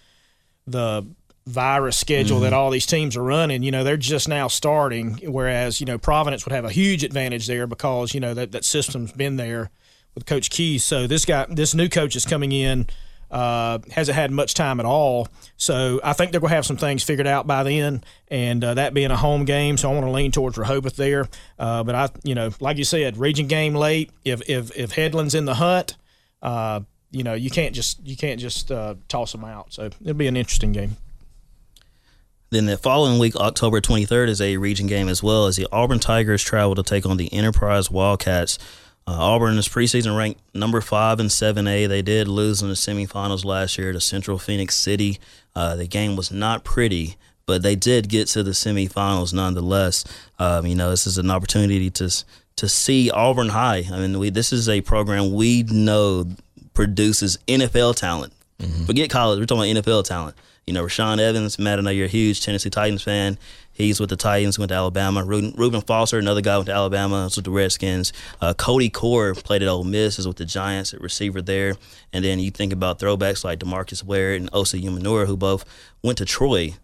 the virus schedule mm-hmm. that all these teams are running. You know, they're just now starting, whereas you know Providence would have a huge advantage there because you know that that system's been there with Coach Keys. So this guy, this new coach is coming in. Uh, hasn't had much time at all, so I think they're going to have some things figured out by then. And uh, that being a home game, so I want to lean towards Rehoboth there. Uh, but I, you know, like you said, region game late. If if if Headland's in the hunt, uh, you know, you can't just you can't just uh, toss them out. So it'll be an interesting game. Then the following week, October 23rd, is a region game as well as the Auburn Tigers travel to take on the Enterprise Wildcats. Uh, Auburn is preseason ranked number five in 7A. They did lose in the semifinals last year to Central Phoenix City. Uh, the game was not pretty, but they did get to the semifinals nonetheless. Um, you know, this is an opportunity to to see Auburn High. I mean, we this is a program we know produces NFL talent. Mm-hmm. Forget college. We're talking about NFL talent. You know, Rashaan Evans, Matt, I know you're a huge Tennessee Titans fan. He's with the Titans, went to Alabama. Reuben Foster, another guy went to Alabama, was with the Redskins. Uh, Cody Core played at Ole Miss, is with the Giants at receiver there. And then you think about throwbacks like Demarcus Ware and Osa Umenyiora, who both went to Troy.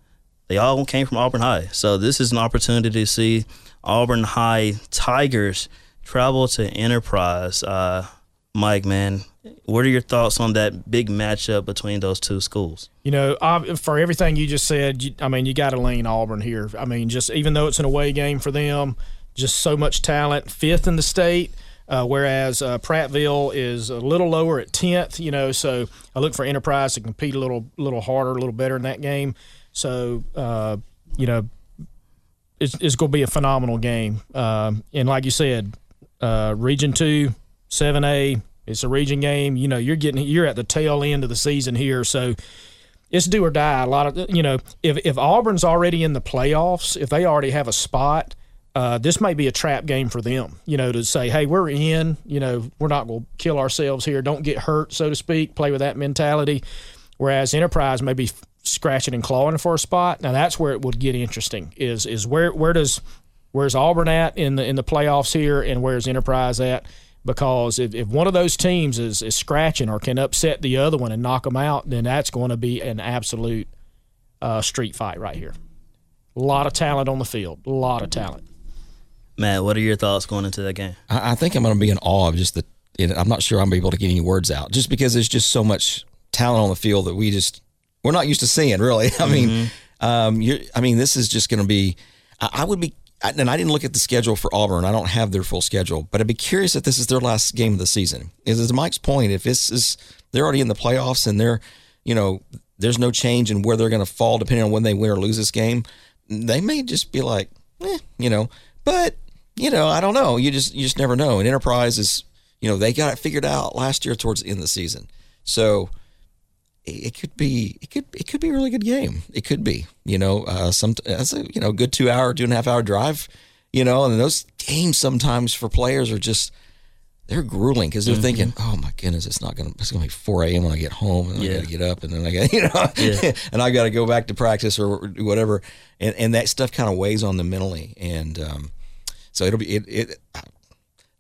They all came from Auburn High. So this is an opportunity to see Auburn High Tigers travel to Enterprise. Uh, Mike, man, what are your thoughts on that big matchup between those two schools? You know, for everything you just said, I mean, you got to lean Auburn here. I mean, just even though it's an away game for them, just so much talent, fifth in the state. Uh, whereas uh, Prattville is a little lower at tenth, you know. So I look for Enterprise to compete a little, little harder, a little better in that game. So uh, you know, it's, it's going to be a phenomenal game. Um, and like you said, uh, Region Two, Seven A, it's a region game. You know, you're getting you're at the tail end of the season here, so it's do or die. A lot of you know, if if Auburn's already in the playoffs, if they already have a spot, uh, this may be a trap game for them. You know, to say, hey, we're in. You know, we're not going to kill ourselves here. Don't get hurt, so to speak. Play with that mentality. Whereas Enterprise may be scratching and clawing for a spot. Now that's where it would get interesting. Is is where where does where's Auburn at in the in the playoffs here, and where's Enterprise at? Because if, if one of those teams is, is scratching or can upset the other one and knock them out, then that's going to be an absolute uh, street fight right here. A lot of talent on the field, a lot of talent. Matt, what are your thoughts going into that game? I, I think I'm going to be in awe of just the. I'm not sure I'm be able to get any words out, just because there's just so much talent on the field that we just we're not used to seeing. Really, <laughs> I mean, mm-hmm. um, I mean, this is just going to be. I, I would be and I didn't look at the schedule for Auburn. I don't have their full schedule, but I'd be curious if this is their last game of the season. Is to Mike's point, if this is they're already in the playoffs and they're, you know, there's no change in where they're going to fall depending on when they win or lose this game, they may just be like, eh, you know. But you know, I don't know. You just you just never know. And Enterprise is, you know, they got it figured out last year towards the end of the season, so it could be it could it could be a really good game. It could be, you know, uh, some that's a you know good two hour, two and a half hour drive, you know, and those games sometimes for players are just they're grueling because they're mm-hmm. thinking, oh my goodness, it's not gonna it's gonna be four a.m. when I get home, and yeah. I got to get up, and then I got <laughs> you know, yeah. and I got to go back to practice or whatever, and and that stuff kind of weighs on them mentally, and um, so it'll be it, it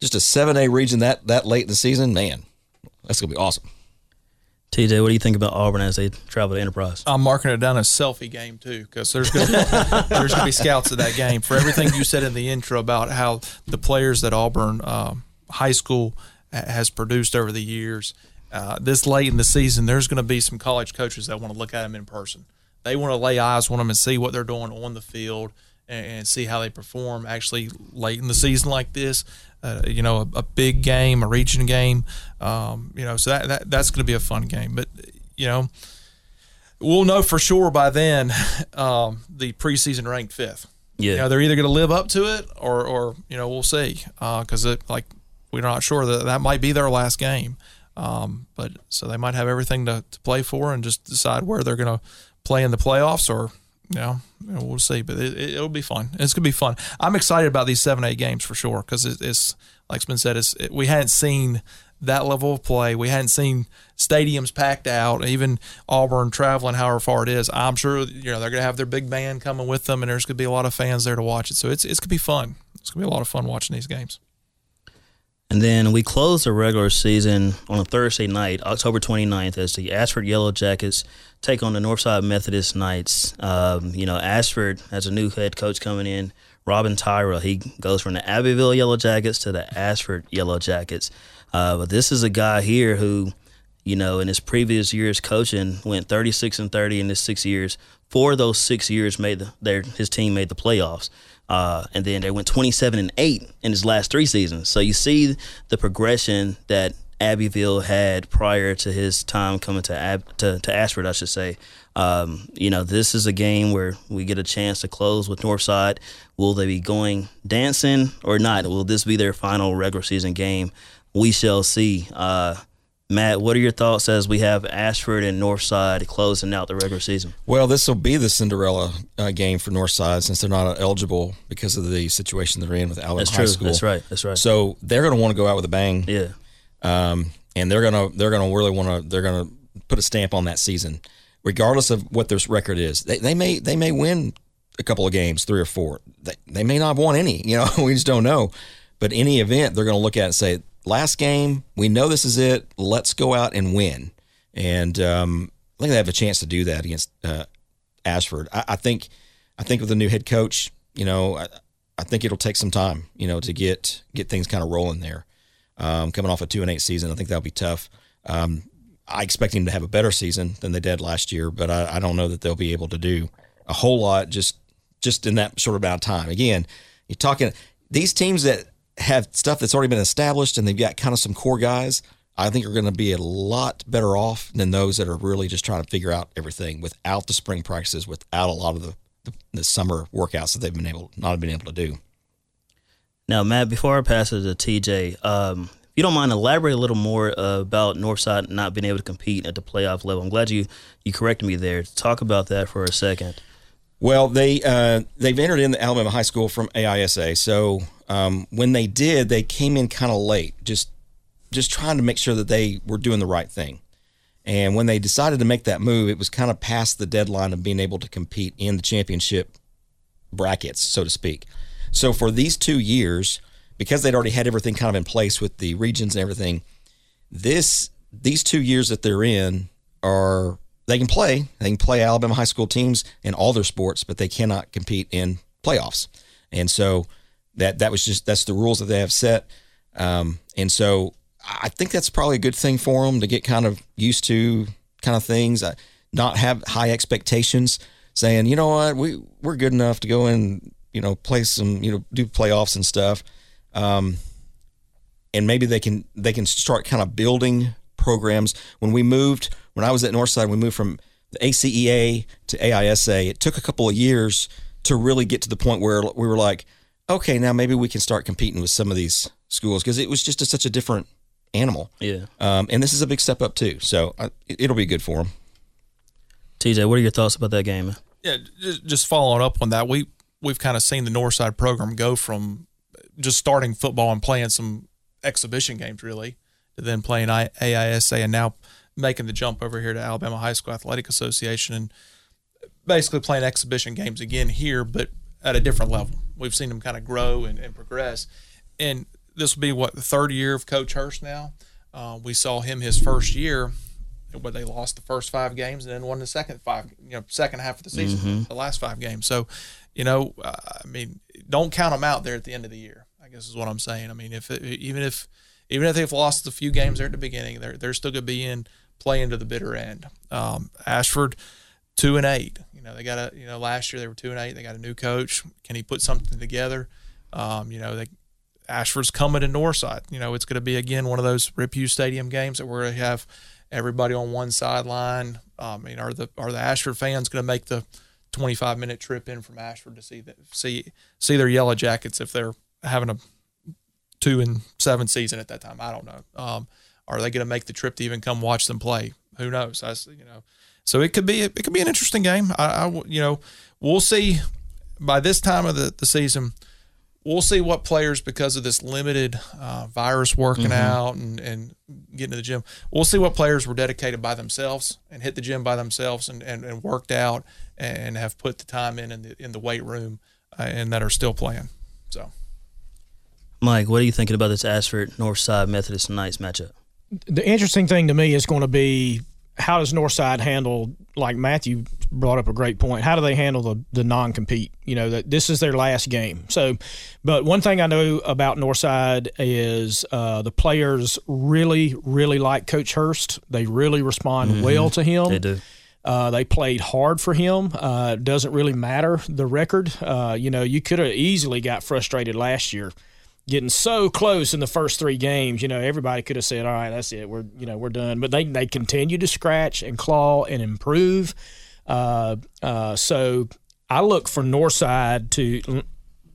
just a seven A region that that late in the season, man, that's gonna be awesome. TJ, what do you think about Auburn as they travel to Enterprise? I'm marking it down as a selfie game too, because there's going <laughs> to there's to be scouts at that game for everything you said in the intro about how the players that Auburn um, High School has produced over the years. Uh, this late in the season, there's going to be some college coaches that want to look at them in person. They want to lay eyes on them and see what they're doing on the field and, and see how they perform. Actually, late in the season like this, uh, you know, a, a, big game, a region game. Um, you know, so that, that that's going to be a fun game. But you know, we'll know for sure by then <laughs> um, the preseason ranked fifth. Yeah, you know, they're either going to live up to it or, or you know, we'll see because uh, it like we're not sure that that might be their last game. Um, but so they might have everything to, to play for and just decide where they're going to play in the playoffs or know, we'll see, but it, will be fun. It's gonna be fun. I'm excited about these seven eight games for sure because it, it's like Spin said, it's it, we hadn't seen that level of play. We hadn't seen stadiums packed out, even Auburn traveling however far it is. I'm sure you know they're gonna have their big band coming with them, and there's gonna be a lot of fans there to watch it. So it's it's gonna be fun. It's gonna be a lot of fun watching these games. And then we close the regular season on a Thursday night, October 29th, as the Ashford Yellow Jackets take on the Northside Methodist Knights. Um, you know, Ashford has a new head coach coming in, Robin Tyra. He goes from the Abbeville Yellow Jackets to the Ashford Yellow Jackets. Uh, but this is a guy here who, you know, in his previous years coaching, went 36 and 30 in his six years. Four of those six years made the, their his team made the playoffs. Uh, and then they went 27 and 8 in his last three seasons. So you see the progression that Abbeville had prior to his time coming to Ab- to, to Ashford, I should say. Um, you know, this is a game where we get a chance to close with Northside. Will they be going dancing or not? Will this be their final regular season game? We shall see. Uh, Matt, what are your thoughts as we have Ashford and Northside closing out the regular season? Well, this will be the Cinderella uh, game for Northside since they're not eligible because of the situation they're in with Alabama That's High true. School. That's right. That's right. So they're going to want to go out with a bang. Yeah. Um, and they're gonna they're gonna really want to they're gonna put a stamp on that season, regardless of what their record is. They, they may they may win a couple of games, three or four. They, they may not have won any. <laughs> You know, we just don't know. But any event, they're going to look at and say last game, we know this is it. Let's go out and win. And um, I think they have a chance to do that against uh, Ashford. I, I, think, I think with the new head coach, you know, I, I, think it'll take some time, you know, to get get things kind of rolling there. Um, coming off a two and eight season, I think that'll be tough. Um, I expect him to have a better season than they did last year, but I, I don't know that they'll be able to do a whole lot just just in that short amount of time. Again, you're talking these teams that have stuff that's already been established and they've got kind of some core guys, I think are going to be a lot better off than those that are really just trying to figure out everything without the spring practices, without a lot of the, the, the summer workouts that they've been able not been able to do. Now, Matt, before I pass it to TJ, um, if you don't mind, elaborate a little more uh, about Northside not being able to compete at the playoff level. I'm glad you you corrected me there. Talk about that for a second. Well, they uh, they've entered in the Alabama High School from AISA, so um, when they did, they came in kind of late, just just trying to make sure that they were doing the right thing. And when they decided to make that move, it was kind of past the deadline of being able to compete in the championship brackets, so to speak. So for these two years, because they'd already had everything kind of in place with the regions and everything, this these two years that they're in are they can play. They can play Alabama high school teams in all their sports, but they cannot compete in playoffs. And so that that was just that's the rules that they have set. Um, and so I think that's probably a good thing for them to get kind of used to kind of things, uh, not have high expectations, saying, you know what, we we're good enough to go in, you know, play some, you know, do playoffs and stuff. Um, and maybe they can they can start kind of building programs. When we moved, when I was at Northside, we moved from the ACEA to AISA, it took a couple of years to really get to the point where we were like, okay, now maybe we can start competing with some of these schools because it was just a, such a different animal. Yeah. Um, and this is a big step up too, so uh, it, it'll be good for them. TJ, what are your thoughts about that game? Yeah, just, just following up on that, we we've kind of seen the Northside program go from just starting football and playing some exhibition games really to then playing AISA and now making the jump over here to Alabama High School Athletic Association and basically playing exhibition games again here, but at a different level. We've seen them kind of grow and, and progress. And this will be what the third year of Coach Hurst now. Uh, we saw him his first year, where they lost the first five games and then won the second five, you know, second half of the season, mm-hmm. the last five games. So, you know, uh, I mean, don't count them out there at the end of the year. I guess is what I'm saying. I mean, if even if even if they've lost a few games there at the beginning, they're they're still going to be in play into the bitter end. Um, Ashford, two and eight. Know, they got a you know last year they were two and eight. They got a new coach. Can he put something together? Um, you know, they, Ashford's coming to Northside. You know, it's going to be again one of those Rip Hewes Stadium games that we're going to have everybody on one sideline. Um, I mean, are the are the Ashford fans going to make the 25 minute trip in from Ashford to see that see see their Yellow Jackets if they're having a two and seven season at that time? I don't know. Um, are they going to make the trip to even come watch them play? Who knows? I, you know, so it could be it could be an interesting game. I, I you know we'll see by this time of the, the season. We'll see what players, because of this limited uh, virus working mm-hmm. out and, and getting to the gym, we'll see what players were dedicated by themselves and hit the gym by themselves and, and, and worked out and have put the time in in the, in the weight room uh, and that are still playing. So, Mike, what are you thinking about this Ashford Northside Methodist Knights matchup? The interesting thing to me is going to be how does Northside handle like Matthew brought up a great point. How do they handle the the non compete? You know that this is their last game. So, but one thing I know about Northside is uh, the players really really like Coach Hurst. They really respond mm-hmm. well to him. They do. Uh, they played hard for him. Uh, doesn't really matter the record. Uh, you know, you could have easily got frustrated last year getting so close in the first three games. You know, everybody could have said, "All right, that's it. We're you know we're done." But they they continue to scratch and claw and improve. Uh, uh, so I look for Northside to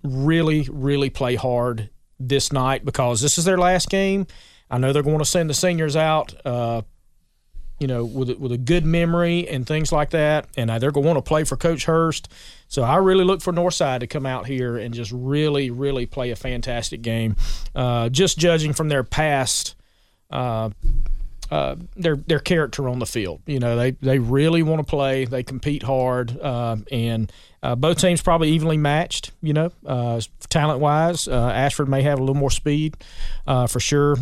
really really play hard this night because this is their last game. I know they're going to send the seniors out. Uh, you know, with with a good memory and things like that, and they're going to want to play for Coach Hurst. So I really look for Northside to come out here and just really, really play a fantastic game. Uh, just judging from their past, uh, uh, their their character on the field, you know, they they really want to play. They compete hard, uh, and uh, both teams probably evenly matched. You know, uh, talent wise, Ashford may have a little more speed for sure.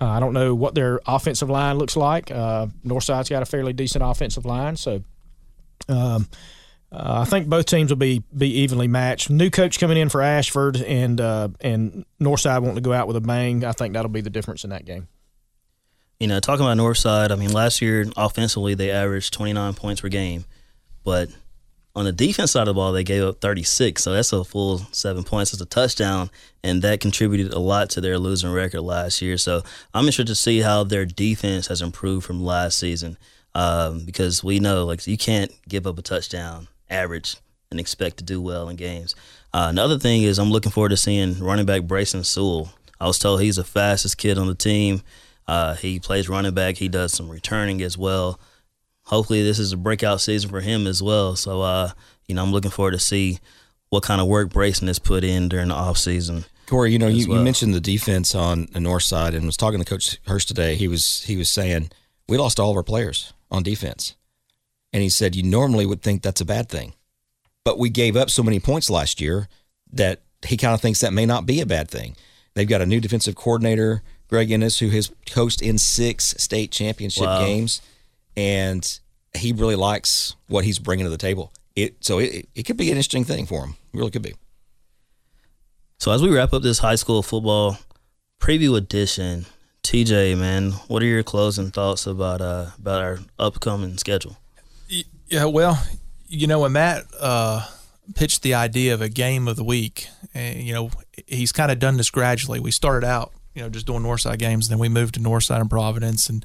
I don't know what their offensive line looks like. Northside's got a fairly decent offensive line, so. Um, uh, I think both teams will be be evenly matched. New coach coming in for Ashford and uh, and Northside wanting to go out with a bang. I think that'll be the difference in that game. You know, talking about Northside, I mean, last year offensively they averaged 29 points per game, but on the defense side of the ball they gave up 36, so that's a full seven points. It's a touchdown, and that contributed a lot to their losing record last year. So I'm interested to see how their defense has improved from last season. Um, because we know like you can't give up a touchdown average and expect to do well in games. Uh, another thing is I'm looking forward to seeing running back Brayson Sewell. I was told he's the fastest kid on the team. Uh, he plays running back. He does some returning as well. Hopefully, this is a breakout season for him as well. So, uh, you know, I'm looking forward to see what kind of work Brayson has put in during the offseason. Cory, you know, you, well. you, mentioned the defense on the north side, and was talking to Coach Hurst today. He was he was saying we lost all of our players on defense. And he said, You normally would think that's a bad thing. But we gave up so many points last year that he kind of thinks that may not be a bad thing. They've got a new defensive coordinator, Greg Ennis, who has coached in six state championship wow. games. And he really likes what he's bringing to the table. It So it, it could be an interesting thing for him. It really could be. So as we wrap up this high school football preview edition, TJ, man, what are your closing thoughts about uh, about our upcoming schedule? Yeah, well, you know, when Matt uh, pitched the idea of a game of the week, and, eh, you know, he's kind of done this gradually. We started out, you know, just doing Northside games, then we moved to Northside and Providence, and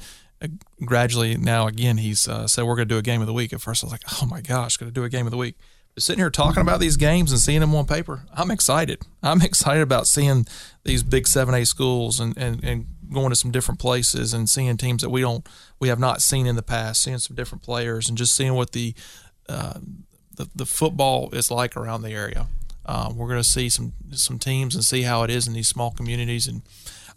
gradually now again he's uh, said we're going to do a game of the week. At first I was like, oh my gosh, going to do a game of the week. But sitting here talking about these games and seeing them on paper, I'm excited. I'm <laughs> excited about seeing these big seven A schools and, and, and going to some different places and seeing teams that we don't we have not seen in the past, seeing some different players and just seeing what the uh, the, the football is like around the area. Uh, we're going to see some some teams and see how it is in these small communities, and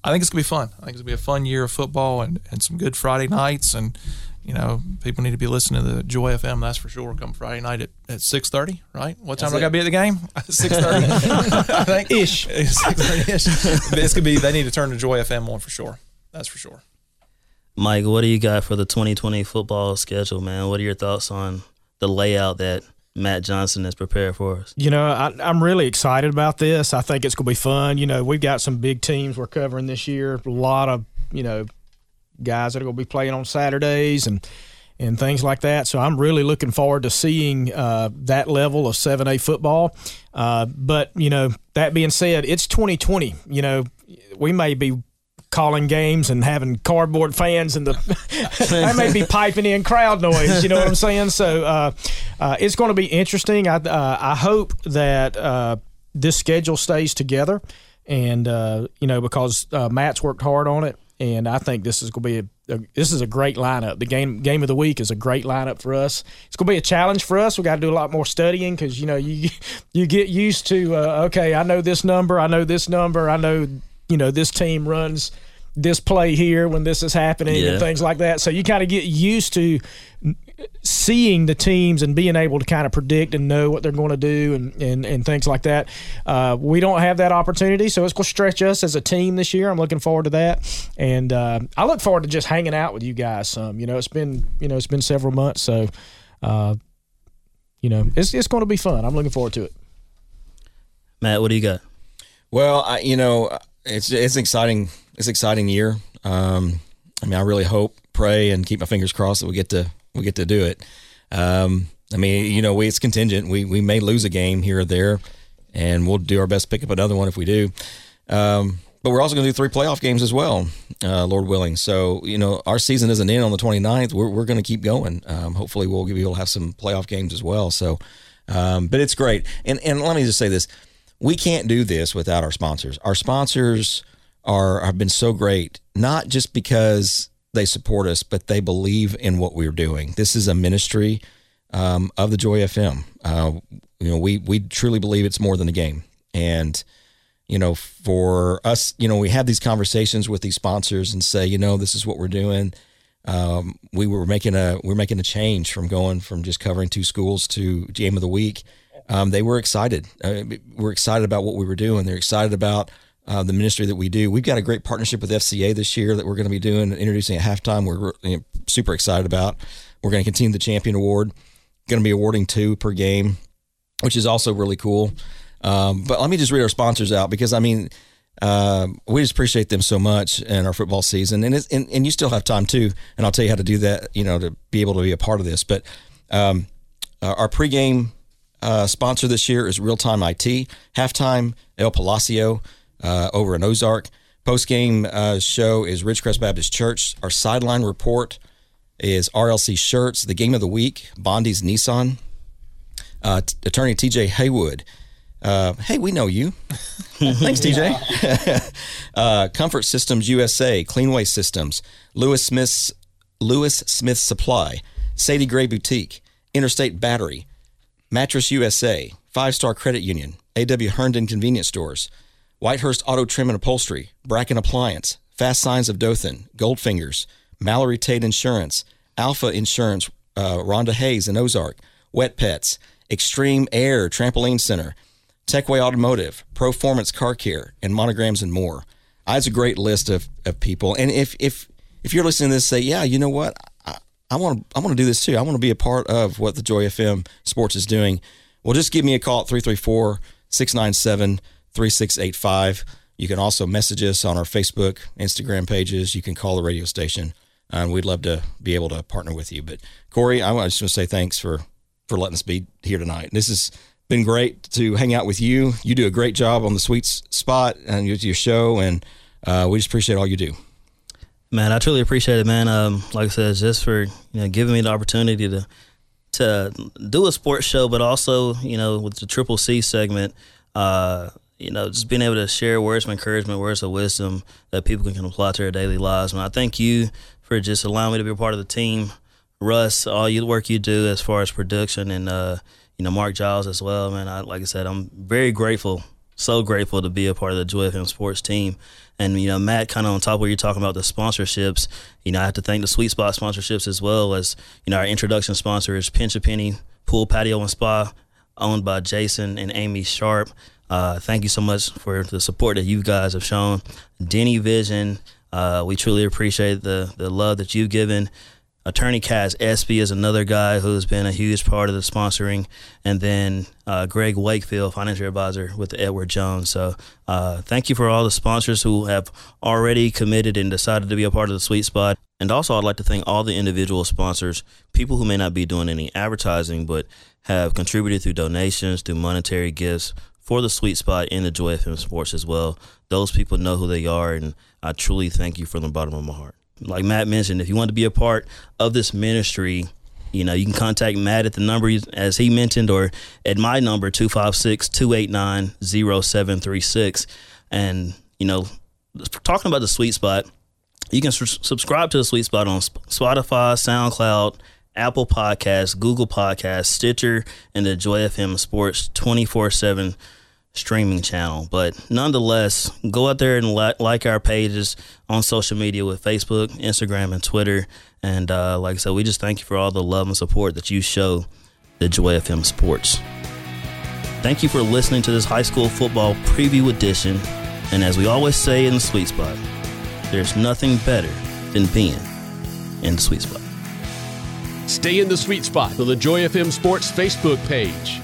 I think it's going to be fun. I think it's going to be a fun year of football and, and some good Friday nights, and you know people need to be listening to the Joy FM. That's for sure. Come Friday night at, at six thirty, right? What time do I got to be at the game? <laughs> <laughs> six thirty, <laughs> I think. Ish. Six thirty ish. This could be. They need to turn the Joy FM on for sure. That's for sure. Mike, what do you got for the 2020 football schedule, man? What are your thoughts on the layout that Matt Johnson has prepared for us? You know, I, I'm really excited about this. I think it's going to be fun. You know, we've got some big teams we're covering this year. A lot of, you know, guys that are going to be playing on Saturdays and and things like that. So I'm really looking forward to seeing uh, that level of 7A football. Uh, but, you know, that being said, it's 2020. You know, we may be calling games and having cardboard fans and the <laughs> I may be piping in crowd noise. You know what I'm saying? So uh, uh, it's going to be interesting. I uh, I hope that uh, this schedule stays together, and uh, you know because uh, Matt's worked hard on it, and I think this is going to be a, this is a great lineup. The game game of the week is a great lineup for us. It's going to be a challenge for us. We got to do a lot more studying because you know you <laughs> you get used to uh, okay, I know this number, I know this number, I know you know this team runs this play here when this is happening Yeah. and things like that. So you kind of get used to seeing the teams and being able to kind of predict and know what they're going to do and, and, and things like that. Uh, we don't have that opportunity, so it's going to stretch us as a team this year. I'm looking forward to that, and uh, I look forward to just hanging out with you guys. Some, you know, it's been you know it's been several months, so uh, you know it's it's going to be fun. I'm looking forward to it. Matt, what do you got? Well, I, you know, it's it's an exciting it's an exciting year. Um, I mean, I really hope, pray, and keep my fingers crossed that we get to we get to do it. Um, I mean, you know, we it's contingent. We we may lose a game here or there, and we'll do our best to pick up another one if we do. Um, but we're also going to do three playoff games as well, uh, Lord willing. So, you know, our season isn't in on the 29th. We're, we're going to keep going. Um, hopefully, we'll able to have some playoff games as well. So, um, but it's great. And, and let me just say this we can't do this without our sponsors. Our sponsors are have been so great, not just because they support us, but they believe in what we're doing. This is a ministry um, of the Joy FM. Uh, you know, we we truly believe it's more than a game, and you know, for us, you know, we have these conversations with these sponsors and say, you know, this is what we're doing. Um, we were making a we're making a change from going from just covering two schools to game of the week. Um, they were excited. Uh, we're excited about what we were doing. They're excited about uh, the ministry that we do. We've got a great partnership with FCA this year that we're going to be doing, introducing at halftime. We're you know, super excited about. We're going to continue the champion award. Going to be awarding two per game, which is also really cool. Um, but let me just read our sponsors out because I mean, uh, we just appreciate them so much in our football season, and, and and you still have time too. And I'll tell you how to do that, you know, to be able to be a part of this. But um, our pregame uh, sponsor this year is Real Time IT. Halftime, El Palacio uh, over in Ozark. Postgame uh, show is Ridgecrest Baptist Church. Our sideline report is RLC Shirts. The game of the week, Bondy's Nissan. Uh, t- attorney TJ Haywood. Uh, hey, we know you. <laughs> Thanks, TJ. <laughs> uh, Comfort Systems USA, Cleanway Systems, Lewis Smith's Lewis Smith Supply, Sadie Gray Boutique, Interstate Battery, Mattress USA, Five Star Credit Union, A.W. Herndon Convenience Stores, Whitehurst Auto Trim and Upholstery, Bracken Appliance, Fast Signs of Dothan, Goldfingers, Mallory Tate Insurance, Alpha Insurance, uh, Rhonda Hayes in Ozark, Wet Pets, Extreme Air Trampoline Center, Techway Automotive, Proformance Car Care, and Monograms and more. It's a great list of, of people. And if if if you're listening to this, say, yeah, you know what, I want to I want to do this too. I want to be a part of what the Joy FM Sports is doing. Well, just give me a call at 334 697 3685. You can also message us on our Facebook, Instagram pages. You can call the radio station, and we'd love to be able to partner with you. But Cory, I just want to say thanks for for letting us be here tonight. This has been great to hang out with you. You do a great job on the sweet spot and your, your show, and uh, we just appreciate all you do. Man, I truly appreciate it, man. Um, like I said, just for you know giving me the opportunity to to do a sports show, but also you know with the Triple C segment, uh, you know just being able to share words of encouragement, words of wisdom that people can apply to their daily lives. And I thank you for just allowing me to be a part of the team. Russ, all your work you do as far as production, and uh, you know Mark Giles as well, man. I, like I said, I'm very grateful, so grateful to be a part of the Joy FM Sports team. And you know, Matt, kind of on top of you're talking about the sponsorships, you know, I have to thank the Sweet Spot sponsorships as well as you know our introduction sponsor is Pinch a Penny Pool Patio and Spa, owned by Jason and Amy Sharp. Uh, thank you so much for the support that you guys have shown. Denny Vision, uh, we truly appreciate the the love that you've given. Attorney Kaz Espy is another guy who's been a huge part of the sponsoring, and then uh, Greg Wakefield, financial advisor with Edward Jones. So, uh, thank you for all the sponsors who have already committed and decided to be a part of the Sweet Spot. And also, I'd like to thank all the individual sponsors, people who may not be doing any advertising, but have contributed through donations, through monetary gifts for the Sweet Spot and the Joy FM Sports as well. Those people know who they are, and I truly thank you from the bottom of my heart like Matt mentioned, if you want to be a part of this ministry, you know, you can contact Matt at the number as he mentioned or at my number 256-289-0736 and you know, talking about the sweet spot, you can su- subscribe to the sweet spot on Spotify, SoundCloud, Apple Podcasts, Google Podcasts, Stitcher, and the Joy FM Sports 24/7 streaming channel. But nonetheless, go out there and li- like our pages on social media with Facebook, Instagram, and Twitter. And uh, like I said, we just thank you for all the love and support that you show the Joy FM Sports. Thank you for listening to this high school football preview edition. And as we always say in the sweet spot, there's nothing better than being in the sweet spot. Stay in the sweet spot on the Joy FM Sports Facebook page.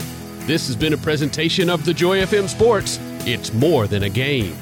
This has been a presentation of the Joy FM Sports. It's more than a game.